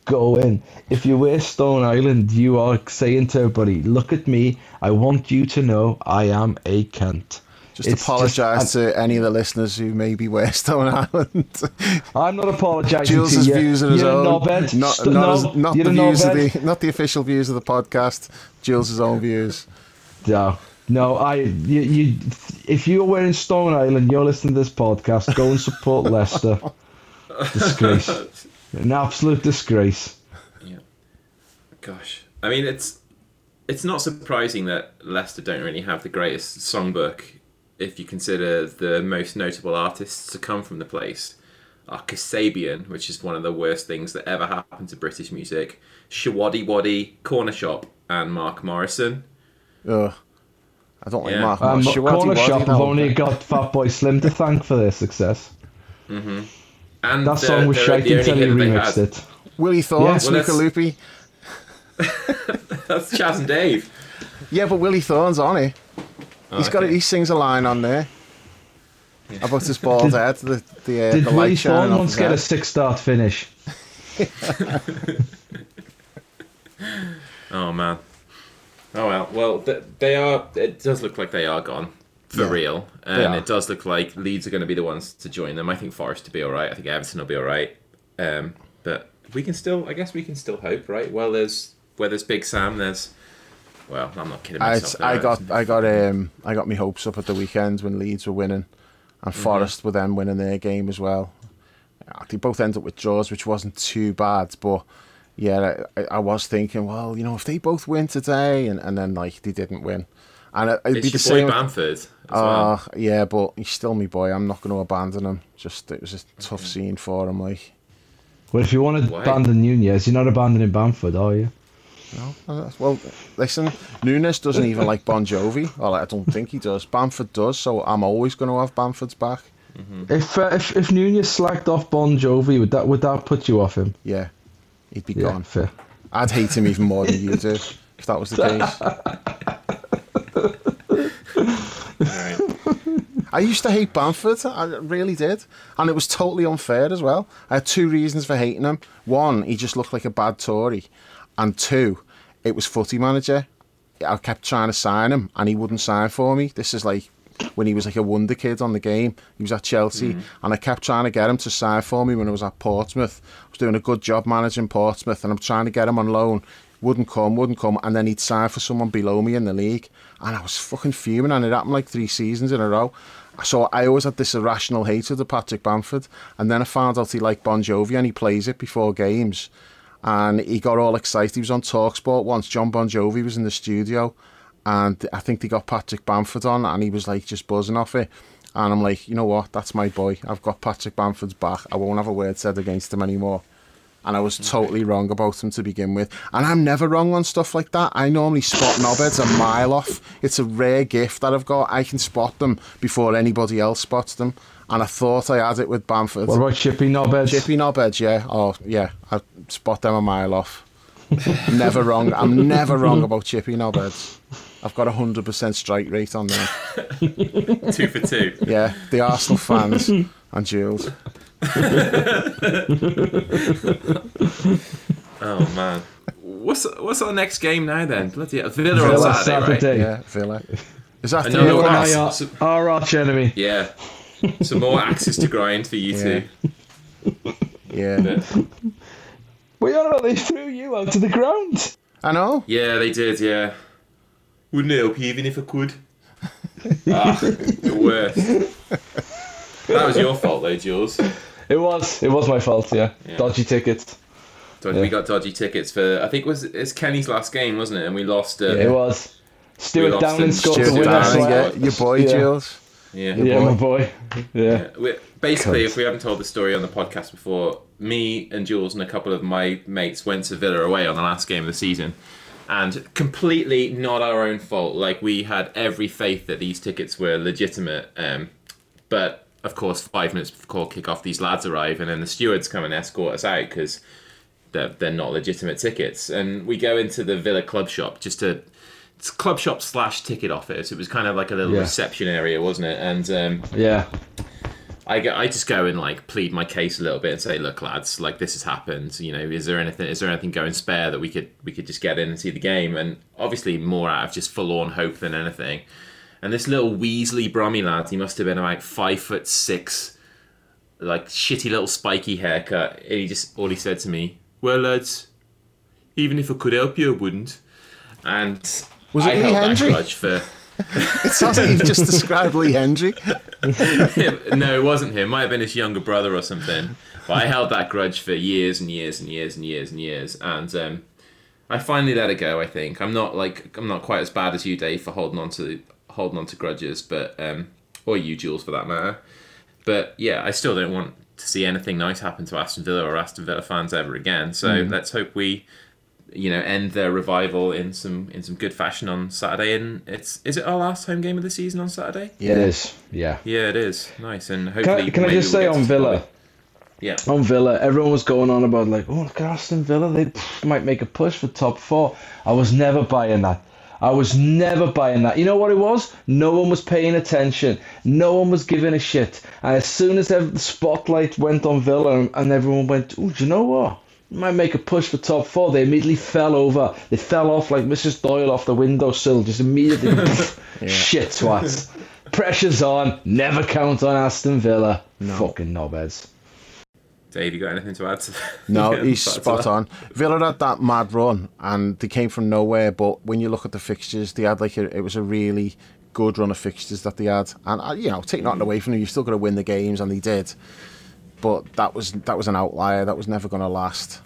going. If you wear Stone Island, you are saying to everybody, "Look at me. I want you to know I am a cunt." Just It's apologise to any of the listeners who maybe wear Stone Island. I'm not apologising Jules' to you. views are his you're own, a knobhead. not, not, no, as- not the views of the not the official views of the podcast. Jules' own views. No, no. I you, you if you're wearing Stone Island, you're listening to this podcast. Go and support Leicester. Disgrace, an absolute disgrace. Yeah. Gosh. I mean, it's it's not surprising that Leicester don't really have the greatest songbook if you consider the most notable artists to come from the place are Kasabian, which is one of the worst things that ever happened to British music, Showaddywaddy, Corner Shop, and Mark Morrison. Ugh. I don't like Yeah. Mark Um, Moss. Shawaddy Corner Waddy, Shop have only got Fatboy Slim to thank for their success. Mhm. And That song was the- shite until he remixed it. Willie Thorne, Yeah. Well, Loopy. That's Chas and Dave. Yeah, but Willie Thorne's on it. He's got it. okay. He sings a line on there about his bald head. The the, uh, Did the Willie light shining Thorne off once his get a head. six-start finish? Oh man. Oh well. Well, th- they are. It does look like they are gone. for Yeah. real, They and are. it does look like Leeds are going to be the ones to join them. I think Forest to be all right. I think Everton will be all right. Um, but we can still, I guess, we can still hope, right? Well, there's where there's Big Sam. There's, well, I'm not kidding I, myself. I there. got I got um I got my hopes up at the weekend when Leeds were winning, and Forest were then winning their game as well. They both ended up with draws, which wasn't too bad, but yeah, I, I was thinking, well, you know, if they both win today, and, and then like they didn't win, and it, it'd It's be the same. Bamford as Uh, well. yeah, but he's still my boy. I'm not going to abandon him. Just it was a tough scene for him. Like, Well, if you want to Why? abandon Nunez, you're not abandoning Bamford, are you? No, well, listen, Nunez doesn't even like Bon Jovi. Well, I don't think he does. Bamford does, so I'm always going to have Bamford's back. If, uh, if if Nunez slacked off Bon Jovi, would that would that put you off him? Yeah, he'd be Yeah, gone. fair. I'd hate him even more than you do if that was the case. Right. I used to hate Bamford. I really did. And it was totally unfair as well. I had two reasons for hating him. One, he just looked like a bad Tory. And two, it was footy manager. I kept trying to sign him and he wouldn't sign for me. This is like when he was like a wonder kid on the game. He was at Chelsea mm-hmm. and I kept trying to get him to sign for me when I was at Portsmouth. I was doing a good job managing Portsmouth and I'm trying to get him on loan. Wouldn't come, wouldn't come, and then he'd sign for someone below me in the league. And I was fucking fuming and it happened like three seasons in a row. So I always had this irrational hatred of the Patrick Bamford. And then I found out he liked Bon Jovi and he plays it before games and he got all excited. He was on Talksport once. Jon Bon Jovi was in the studio, and I think they got Patrick Bamford on, and he was like just buzzing off it. And I'm like, you know what? That's my boy. I've got Patrick Bamford's back. I won't have a word said against him anymore. And I was mm. totally wrong about him to begin with. And I'm never wrong on stuff like that. I normally spot knobheads a mile off. It's a rare gift that I've got. I can spot them before anybody else spots them. And I thought I had it with Bamford. What about Chippy Knobheads? Chippy knobheads, yeah. Oh, yeah. I spot them a mile off. never wrong. I'm never wrong about chippy knobheads. I've got a hundred percent strike rate on them. two for two. Yeah, the Arsenal fans and Jules. Oh man. What's what's our next game now then? Bloody hell. Villa, Villa on Saturday, right? Saturday. Yeah, Villa. Is that Another the You one. and last? I are So- our arch enemy. Yeah. Some more axes to grind for you two. Yeah, But- Well, you they threw you out to the ground. I know. yeah, they did. Yeah. Wouldn't it help you even if I could. ah, the worst. That was your fault though, Jules. It was. It was my fault. Yeah. Yeah. Dodgy tickets. Dod- Yeah. We got dodgy tickets for I think it was it's Kenny's last game, wasn't it? And we lost. Uh, It was. Stewart Downing in scored the Stewart winner. Downing, yeah, your boy Yeah. Jules. Yeah. Yeah, boy. my boy. Yeah. Yeah, basically, Cunt. if we haven't told the story on the podcast before, me and Jules and a couple of my mates went to Villa away on the last game of the season, and completely not our own fault. Like we had every faith that these tickets were legitimate, um, but of course, five minutes before kick-off, these lads arrive, and then the stewards come and escort us out because they're, they're not legitimate tickets. And we go into the Villa club shop just to. It's club shop slash ticket office. It was kind of like a little Yeah. reception area, wasn't it? And um, Yeah. I go, I just go and like plead my case a little bit and say, look, lads, like this has happened. You know, is there anything? Is there anything going spare that we could we could just get in and see the game? And obviously, more out of just forlorn hope than anything. And this little Weasley Brummy lad, he must have been about five foot six, like shitty little spiky haircut. And he just all he said to me, well, lads, even if I could help you, I wouldn't. And Was it I Lee held that Hendrie? grudge for. It sounds like you've just described Lee Hendrie. no, it wasn't him. Might have been his younger brother or something. But I held that grudge for years and years and years and years and years, and um, I finally let it go. I think I'm not like I'm not quite as bad as you, Dave, for holding on to holding on to grudges, but um, or you, Jules, for that matter. But yeah, I still don't want to see anything nice happen to Aston Villa or Aston Villa fans ever again. So let's hope we, you know, end their revival in some in some good fashion on Saturday. And it's is it our last home game of the season on Saturday? It is. Yeah. Yeah, it is nice, and Can hopefully. I, can I maybe just we'll say on Villa? Yeah, On Villa, everyone was going on about like, oh look at Aston Villa, they might make a push for top four. I was never buying that. I was never buying that. You know what it was? No one was paying attention. No one was giving a shit. And as soon as the spotlight went on Villa and, and everyone went, oh, do you know what? Might make a push for top four. They immediately fell over. They fell off like Mrs. Doyle off the windowsill. Just immediately, pff, shit twats. Pressure's on. Never count on Aston Villa. Fucking knobheads. Dave, you got anything to add to that? No, Yeah, he's spot on. Villa had that mad run, and they came from nowhere. But when you look at the fixtures, they had like a, it was a really good run of fixtures that they had. And uh, you know, take nothing away from them, you've still got to win the games, and they did. But that was that was an outlier. That was never going to last.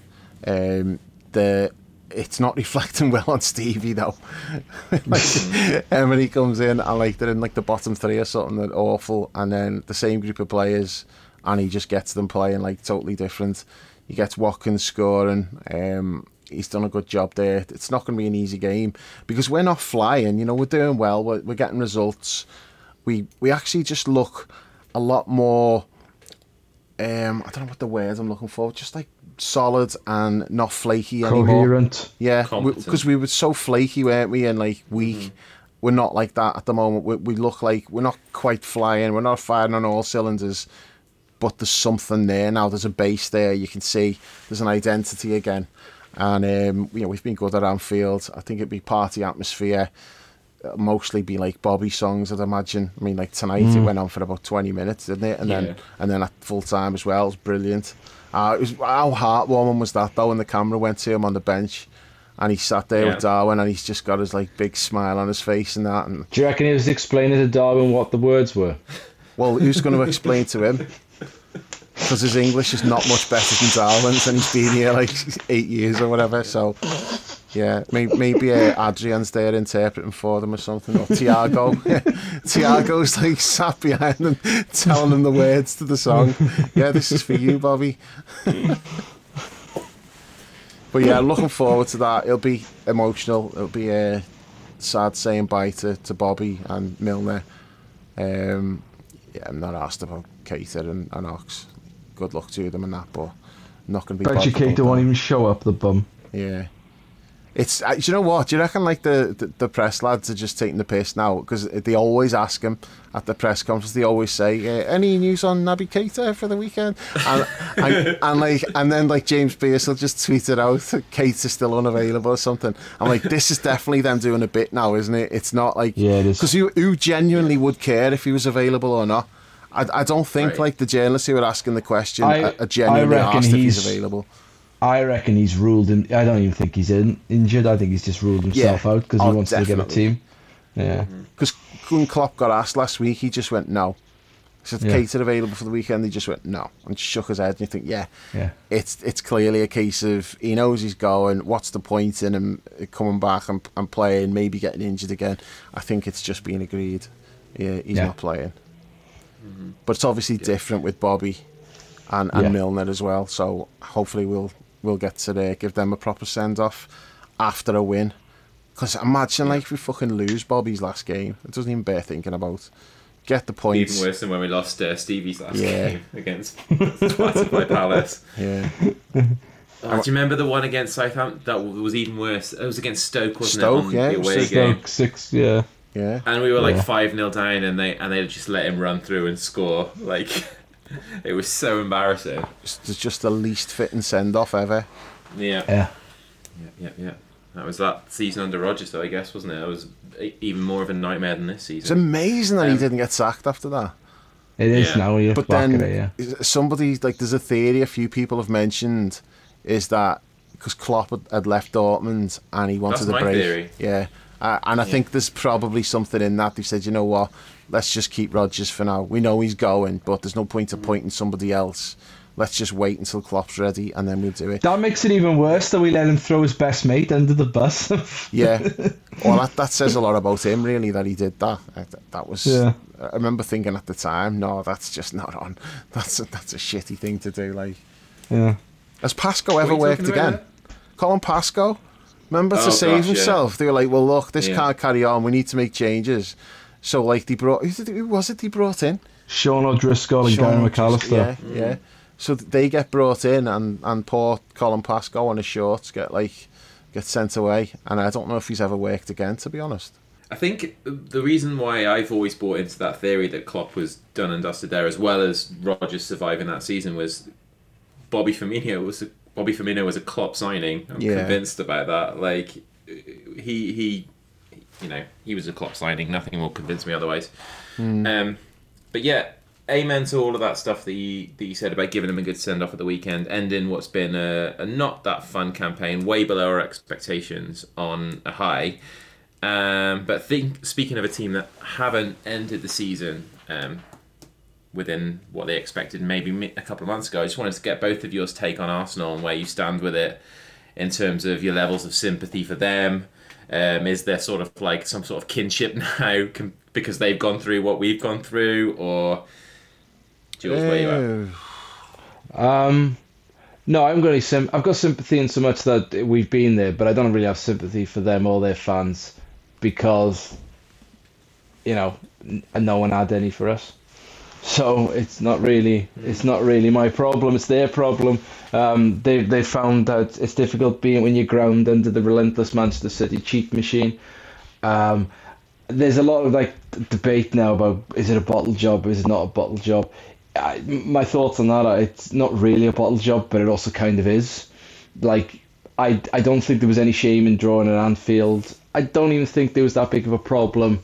Um, the it's not reflecting well on Stevie though. like Emery comes in and like they're in like the bottom three or something that awful, and then the same group of players, and he just gets them playing like totally different. He gets Watkins scoring. Um, he's done a good job there. It's not going to be an easy game because we're not flying. You know, we're doing well. We're, we're getting results. We we actually just look a lot more. Um, I don't know what the words I'm looking for. Just like solid and not flaky anymore. Coherent. Yeah, because we, were so flaky, weren't we? And like weak. We're not like that at the moment. We, we look like we're not quite flying. We're not firing on all cylinders, but there's something there now. There's a base there. You can see there's an identity again, and um, you know we've been good at Anfield. I think it'd be party atmosphere. It'll mostly be like Bobby songs, I'd imagine. I mean, like tonight it went on for about 20 minutes, didn't it? And Yeah. then and then at full time as well. It was brilliant. Uh, it was how heartwarming was that though? When the camera went to him on the bench, and he sat there Yeah. with Darwin, and he's just got his like big smile on his face and that. And Do you reckon he was explaining to Darwin what the words were? well, who's going to explain to him? Because his English is not much better than Darwin's, and he's been here like eight years or whatever. So, yeah, maybe, maybe uh, Adrian's there interpreting for them or something, or Thiago. Thiago's like sat behind them, telling them the words to the song. Yeah, this is for you, Bobby. but yeah, looking forward to that. It'll be emotional. It'll be uh, sad saying bye to, to Bobby and Milner. Um, yeah, I'm not asked about Keita and, and Ox. Good luck to them and that, but I'm not going to be. Bet you about won't even show up, the bum. Yeah. It's. Uh, do you know what? Do you reckon like the, the, the press lads are just taking the piss now because they always ask him at the press conference. They always say, uh, "Any news on Naby Keita for the weekend?" And, and, and like, and then like James Pearce will just tweet it out. Keita's still unavailable or something. I'm like, this is definitely them doing a bit now, isn't it? It's not like Yeah, it is. because who, who genuinely would care if he was available or not? I, I don't think Right. like the journalists who are asking the question I- are, are genuinely I asked if he's he's- available. I reckon he's ruled him. I don't even think he's in, injured. I think he's just ruled himself Yeah. out because Oh, he wants to get a team. Yeah. Mm-hmm. Because when Klopp got asked last week, he just went no. He said, Yeah. Keita available for the weekend? He just went no and shook his head. And you think, yeah, Yeah. it's it's clearly a case of he knows he's going. What's the point in him coming back and, and playing, maybe getting injured again? I think it's just been agreed. Yeah, he's Yeah. not playing. Mm-hmm. But it's obviously different with Bobby and, and Yeah. Milner as well. So hopefully we'll we'll get to there, give them a proper send off after a win. Because imagine like if we fucking lose Bobby's last game, it doesn't even bear thinking about. Get the points. Even worse than when we lost uh, Stevie's last Yeah. game against splattered by Palace. Yeah, Oh, do you remember the one against Southampton? That was even worse. It was against Stoke, wasn't Stoke, it? On yeah, the it was away just game. Stoke six. Yeah. yeah. And we were like Yeah. five 0 down, and they and they just let him run through and score. Like it was so embarrassing. It's it's just the least fitting send off ever. Yeah, Yeah. yeah, yeah, yeah. That was that season under Rodgers, though. I guess wasn't it? It was e- even more of a nightmare than this season. It's amazing that he Um, didn't get sacked after that. It is Yeah. now. You But then it, yeah. somebody like there's a theory a few people have mentioned is that because Klopp had, had left Dortmund and he wanted That's a my break. theory. Yeah, uh, and I think there's probably something in that. They said, you know what, let's just keep Rodgers for now. We know he's going, but there's no point appointing somebody else. Let's just wait until Klopp's ready and then we'll do it. That makes it even worse that we let him throw his best mate under the bus. Yeah. well, that, that says a lot about him, really, that he did that. Uh, That, that was. Yeah. I remember thinking at the time, no, that's just not on. That's a, that's a shitty thing to do. Like, yeah. has Pascoe ever are you worked talking about again? Colin Pascoe. Remember Oh, to save gosh, yeah. himself, they were like, "Well, look, this Yeah. can't carry on. We need to make changes." So, like, they brought who, did, who was it? They brought in Sean O'Driscoll and Sean Gary McAllister. Yeah, yeah. So they get brought in, and and poor Colin Pascoe on his shorts get like get sent away, and I don't know if he's ever worked again. To be honest. I think the reason why I've always bought into that theory that Klopp was done and dusted there, as well as Rodgers surviving that season, was Bobby Firmino was a, Bobby Firmino was a Klopp signing. I'm Yeah. convinced about that. Like he he you know he was a Klopp signing. Nothing will convince me otherwise. Um, but yeah, amen to all of that stuff that you that you said about giving him a good send off at the weekend, ending what's been a, a not that fun campaign, way below our expectations on a high. Um, but think speaking of a team that haven't ended the season um, within what they expected maybe a couple of months ago, I just wanted to get both of yours take on Arsenal and where you stand with it in terms of your levels of sympathy for them. Um, is there sort of like some sort of kinship now com- because they've gone through what we've gone through, or Jules, where you? Uh, Um, no, I'm going to sim- I've got sympathy in so much that we've been there, but I don't really have sympathy for them or their fans because, you know, n- no one had any for us. So it's not really it's not really my problem. It's their problem. Um, they they found out it's difficult being when you're ground under the relentless Manchester City cheat machine. Um, there's a lot of like debate now about is it a bottle job, is it not a bottle job. I, my thoughts on that are it's not really a bottle job, but it also kind of is. Like I I don't think there was any shame in drawing at Anfield. I don't even think there was that big of a problem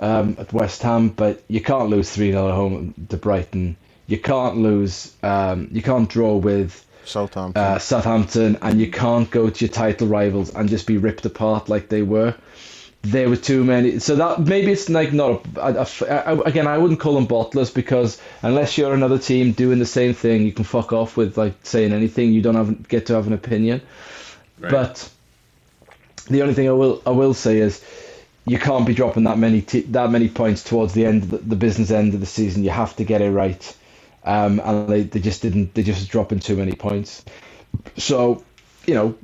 um, at West Ham, but you can't lose 3 0 at home to Brighton. You can't lose, um, you can't draw with Southampton. uh, Southampton, and you can't go to your title rivals and just be ripped apart like they were. There were too many, so that maybe it's like not a, a- a- a- again. I wouldn't call them bottlers because unless you're another team doing the same thing, you can fuck off with like saying anything. You don't have get to have an opinion. Right. But the only thing I will I will say is you can't be dropping that many t- that many points towards the end of the, the business end of the season. You have to get it right, um, and they, they just didn't. They just dropping too many points. So you know,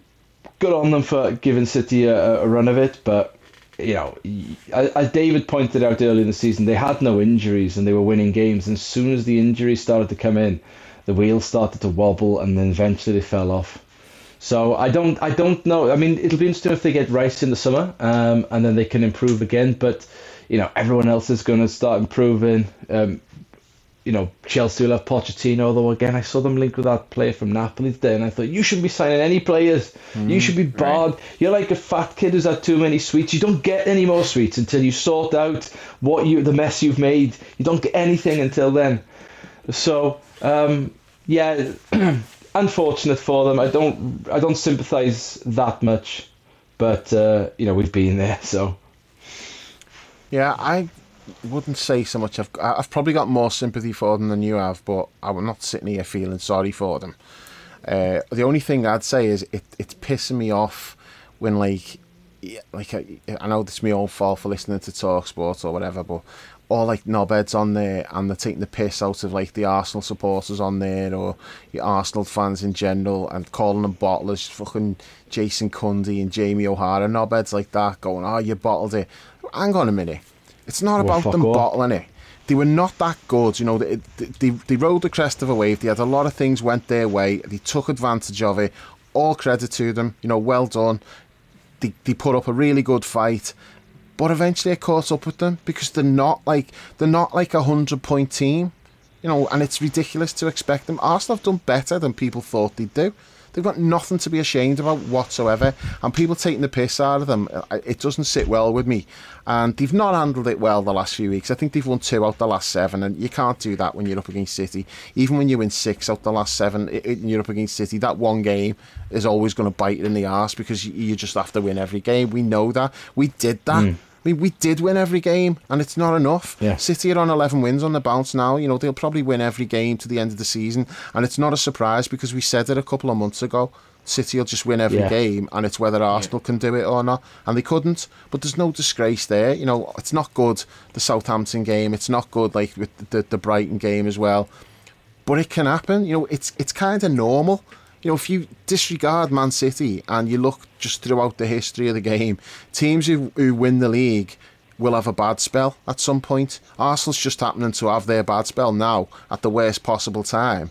good on them for giving City a, a run of it, but. You know, as David pointed out earlier in the season, they had no injuries and they were winning games. And as soon as the injuries started to come in, the wheels started to wobble, and then eventually they fell off. So I don't I don't know. I mean, it'll be interesting if they get Rice in the summer, um, and then they can improve again. But you know, everyone else is going to start improving. Um, you know, Chelsea will have Pochettino. Although again, I saw them linked with that player from Napoli today, and I thought you shouldn't be signing any players. you should be barred. You're like a fat kid who's had too many sweets. You don't get any more sweets until you sort out what you the mess you've made. You don't get anything until then. So um, yeah, unfortunate for them. I don't I don't sympathise that much, but uh, you know we've been there. So Yeah, I wouldn't say so much. I've I've probably got more sympathy for them than you have, but I'm not sitting here feeling sorry for them. Uh, the only thing I'd say is it it's pissing me off when like like I, I know it's my own fault for listening to Talk Sports or whatever, but all like knobheads on there and they're taking the piss out of like the Arsenal supporters on there or the Arsenal fans in general and calling them bottlers, fucking Jason Cundy and Jamie O'Hara, knobheads like that, going, oh, you bottled it. Hang on a minute. It's not Well, about them off. bottling it. They were not that good, you know. They, they, they rode the crest of a wave. They had a lot of things went their way. They took advantage of it. All credit to them, you know. Well done. They, they put up a really good fight, but eventually I caught up with them because they're not like they're not like a hundred point team, you know. And it's ridiculous to expect them. Arsenal have done better than people thought they'd do. They've got nothing to be ashamed about whatsoever, and people taking the piss out of them, uh, it doesn't sit well with me. And they've not handled it well the last few weeks. I think they've won two out the last seven, and you can't do that when you're up against City. Even when you win six out the last seven, i- i- and you're up against City, that one game is always going to bite in the arse because you, you just have to win every game. We know that. We did that. I mean, we did win every game, and it's not enough. Yeah. City are on 11 wins on the bounce now. You know, they'll probably win every game to the end of the season. And it's not a surprise because we said it a couple of months ago. City will just win every Yeah. game, and it's whether Arsenal can do it or not. And they couldn't. But there's no disgrace there. You know, it's not good, the Southampton game. It's not good, like, with the, the Brighton game as well. But it can happen. You know, it's it's kind of normal. You know, if you disregard Man City and you look just throughout the history of the game, teams who, who win the league will have a bad spell at some point. Arsenal's just happening to have their bad spell now at the worst possible time.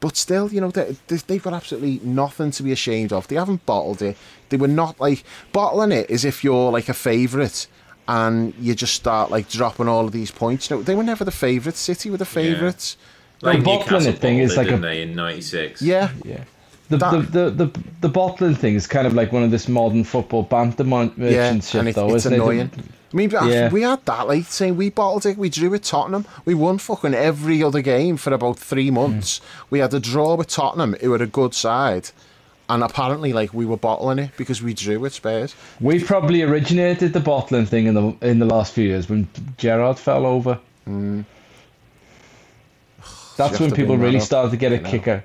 But still, you know, they, they- they've got absolutely nothing to be ashamed of. They haven't bottled it. They were not like bottling it as if you're like a favourite and you just start like dropping all of these points. You know, they were never the favourites. City were the favourites. Like bottling it thing is like a- in '96? Yeah. yeah, The, That- the, the, the, the bottling thing is kind of like one of this modern football banter mon- uh, Yeah, shit, and it, though, it's isn't annoying. it? I mean, Yeah. we had that, like, saying we bottled it, we drew with Tottenham. We won fucking every other game for about three months. Hmm. We had a draw with Tottenham, who were a good side. And apparently, like, we were bottling it because we drew with Spurs. We probably originated the bottling thing in the in the last few years when Gerrard fell over. Hmm. That's when people really started to get a kicker.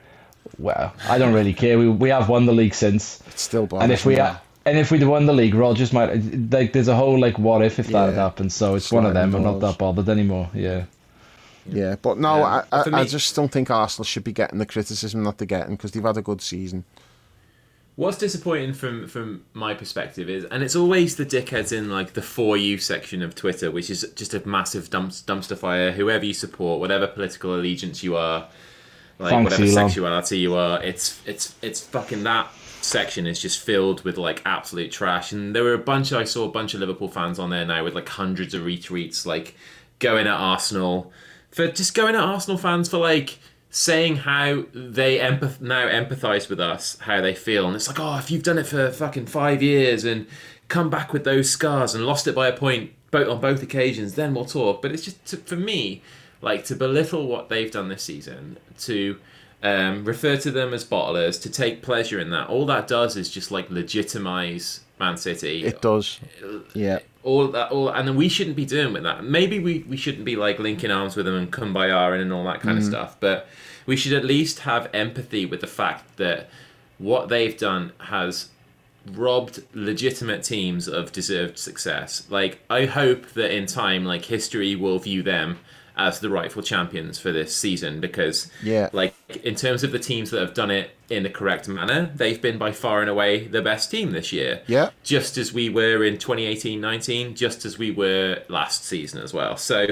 Well, I don't really care. We we have won the league since, It's still bothers and if we me. ha- and if we'd won the league, Rodgers might like. There's a whole like what if if that had happened. So it's one of them. I'm not that bothered anymore. Yeah. Yeah, but no, Yeah. I, For I, I just don't think Arsenal should be getting the criticism that they're getting because they've had a good season. What's disappointing from from my perspective is, and it's always the dickheads in like the for you section of Twitter, which is just a massive dump, dumpster fire. Whoever you support, whatever political allegiance you are, like Thanks, whatever Elon. sexuality you are, it's it's it's fucking that section is just filled with like absolute trash. And there were a bunch. I saw a bunch of Liverpool fans on there now with like hundreds of retweets, like going at Arsenal for just going at Arsenal fans for like saying how they empath- now empathize with us, how they feel, and it's like, oh, if you've done it for fucking five years and come back with those scars and lost it by a point both on both occasions, then we'll talk. But it's just to, for me, like to belittle what they've done this season, to um, refer to them as bottlers, to take pleasure in that. All that does is just like legitimize Man City It does. Yeah. all that all and then we shouldn't be doing with that maybe we, we shouldn't be like linking arms with them and kumbaya and all that kind of stuff but we should at least have empathy with the fact that what they've done has robbed legitimate teams of deserved success like i hope that in time like history will view them as the rightful champions for this season because Yeah. like in terms of the teams that have done it in the correct manner they've been by far and away the best team this year Yeah. just as we were in 2018-19 just as we were last season as well so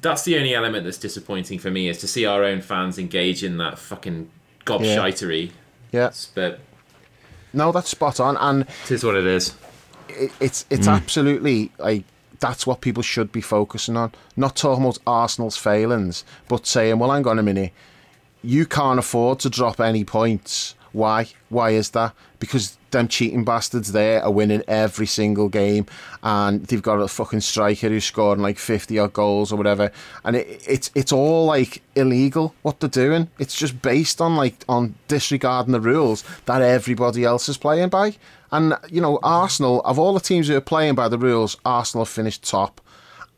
that's the only element that's disappointing for me is to see our own fans engage in that fucking gobshitery Yeah. but No, that's spot on. And it is what it is it, it's it's Mm. absolutely like that's what people should be focusing on. Not talking about Arsenal's failings, but saying, well, hang on a minute, you can't afford to drop any points. Why? Why is that? Because them cheating bastards there are winning every single game, and they've got a fucking striker who's scoring like fifty odd goals or whatever, and it, it's it's all like illegal what they're doing. It's just based on like on disregarding the rules that everybody else is playing by. And you know, Arsenal of all the teams who are playing by the rules, Arsenal finished top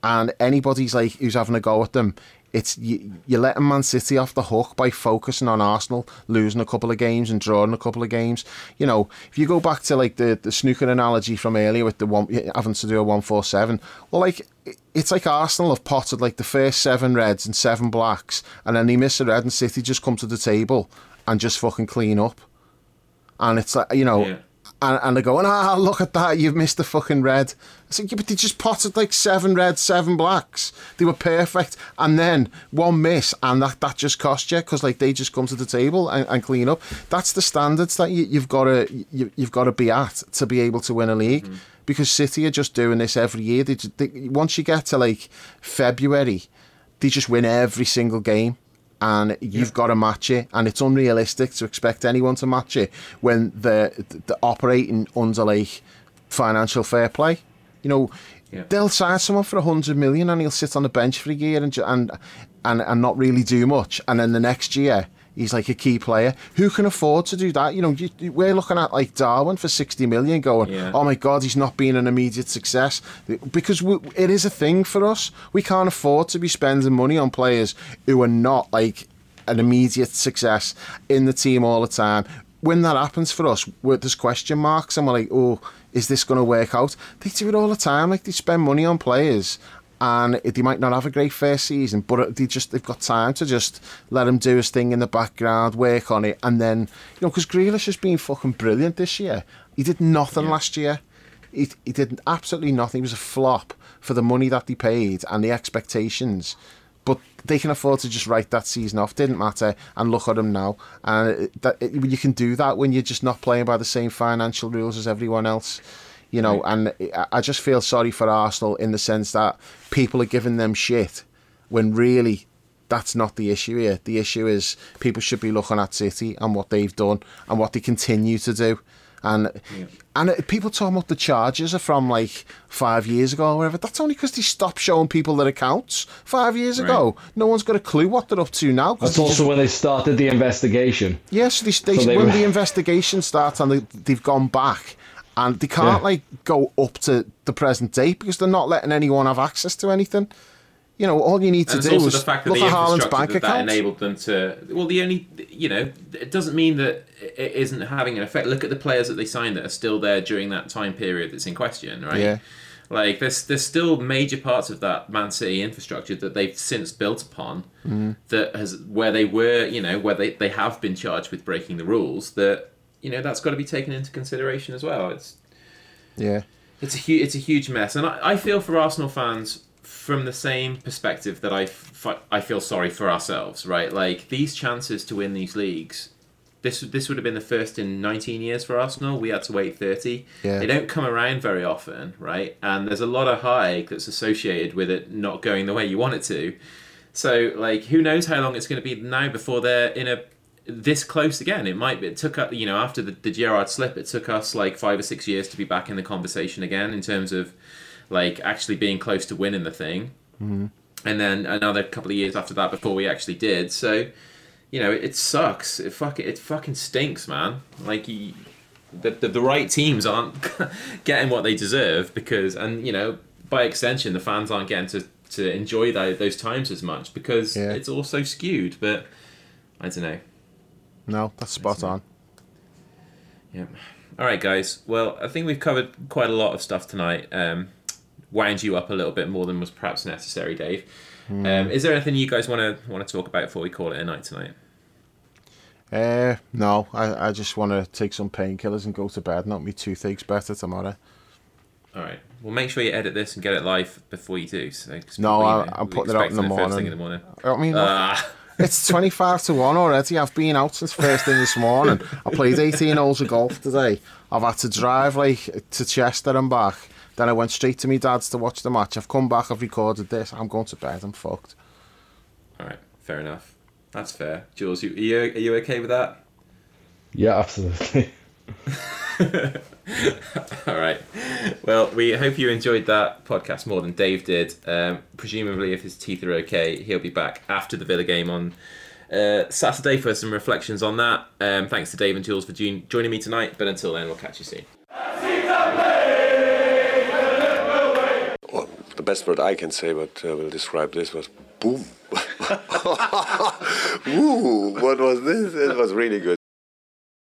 and anybody's like who's having a go at them, it's you, you're letting Man City off the hook by focusing on Arsenal losing a couple of games and drawing a couple of games. You know, if you go back to like the, the snooker analogy from earlier with the one having to do a one four seven, well, like it's like Arsenal have potted like the first seven reds and seven blacks, and then they miss a red, and City just come to the table and just fucking clean up. And it's like you know, Yeah. And, and they're going, ah, look at that, you've missed the fucking red. I said, yeah, but they just potted like seven reds, seven blacks. They were perfect. And then one miss, and that, that just cost you because like they just come to the table and, and clean up. That's the standards that you, you've got to you, you've got to be at to be able to win a league. Because City are just doing this every year. They, they, once you get to like February, they just win every single game and you've got to match it and it's unrealistic to expect anyone to match it when they're, they're operating under like financial fair play you know Yeah. they'll sign someone for a hundred million and he'll sit on the bench for a year and, and and and not really do much and then the next year he's like a key player. Who can afford to do that? You know you, we're looking at like Darwin for 60 million going Yeah. oh my god he's not being an immediate success. Because we, it is a thing for us. We can't afford to be spending money on players who are not like an immediate success in the team all the time. When that happens for us there's question marks and we're like oh is this going to work out? They do it all the time. Like they spend money on players and they might not have a great first season, but they just they've got time to just let him do his thing in the background, work on it, and then you know because Grealish has been fucking brilliant this year. He did nothing last year. He he did absolutely nothing. He was a flop for the money that they paid and the expectations. But they can afford to just write that season off. Didn't matter, and look at him now. And it- that it, you can do that when you're just not playing by the same financial rules as everyone else you know, and I- just feel sorry for Arsenal in the sense that people are giving them shit when really that's not the issue here. The issue is people should be looking at City and what they've done and what they continue to do. And and it, people talking about the charges are from like five years ago or whatever. That's only because they stopped showing people their accounts five years ago. No one's got a clue what they're up to now. That's also just- when they started the investigation. Yes, they, they, So they when were- the investigation starts and they, they've gone back and they can't Yeah. like go up to the present day because they're not letting anyone have access to anything. You know, all you need to do is the fact that look at Haaland's bank that, that enabled them to. Well, the only you know, it doesn't mean that it isn't having an effect. Look at the players that they signed that are still there during that time period that's in question, right? Yeah. Like there's there's still major parts of that Man City infrastructure that they've since built upon Mm-hmm. that has where they were, you know, where they, they have been charged with breaking the rules. That you know that's got to be taken into consideration as well. It's yeah, it's a huge it's a huge mess, and I, I feel for Arsenal fans from the same perspective that I, f- I feel sorry for ourselves. Right, like these chances to win these leagues. This this would have been the first in 19 years for Arsenal. We had to wait 30. Yeah. They don't come around very often, right? And there's a lot of heartache that's associated with it not going the way you want it to. So, like, who knows how long it's going to be now before they're in a this close again? It might. Be, it took us, you know, after the, the Gerrard slip, it took us like five or six years to be back in the conversation again in terms of like actually being close to winning the thing, mm-hmm. and then another couple of years after that before we actually did. So, you know, it, sucks. It fuck it fucking stinks, man. Like you, the, the the right teams aren't getting what they deserve because, and you know, by extension, the fans aren't getting to to enjoy that, those times as much because Yeah. it's all so skewed. But I don't know. No, that's spot on. Yeah. All right, guys. Well, I think we've covered quite a lot of stuff tonight. Um, wound you up a little bit more than was perhaps necessary, Dave. Um, is there anything you guys want to want to talk about before we call it a night tonight? Uh, no, I, I just want to take some painkillers and go to bed. Not me toothache's better tomorrow. All right. Well, make sure you edit this and get it live before you do. So, No, I- I'm putting it out in the First thing in morning. the morning. I mean, Ah. It's 25 to 1 already. I've been out since first thing this morning. I played 18 holes of golf today. I've had to drive like to Chester and back. Then I went straight to my dad's to watch the match. I've come back, I've recorded this. I'm going to bed. I'm fucked. All right. Fair enough. That's fair. Jules, you, are you are you okay with that? Yeah, absolutely. All right. Well, we hope you enjoyed that podcast more than Dave did. Um, presumably, if his teeth are okay, he'll be back after the Villa game on uh, Saturday for some reflections on that. Um, thanks to Dave and Jules for join- joining me tonight. But until then, we'll catch you soon. Well, the best word I can say, but uh, will describe this was boom. Woo! What was this? It was really good.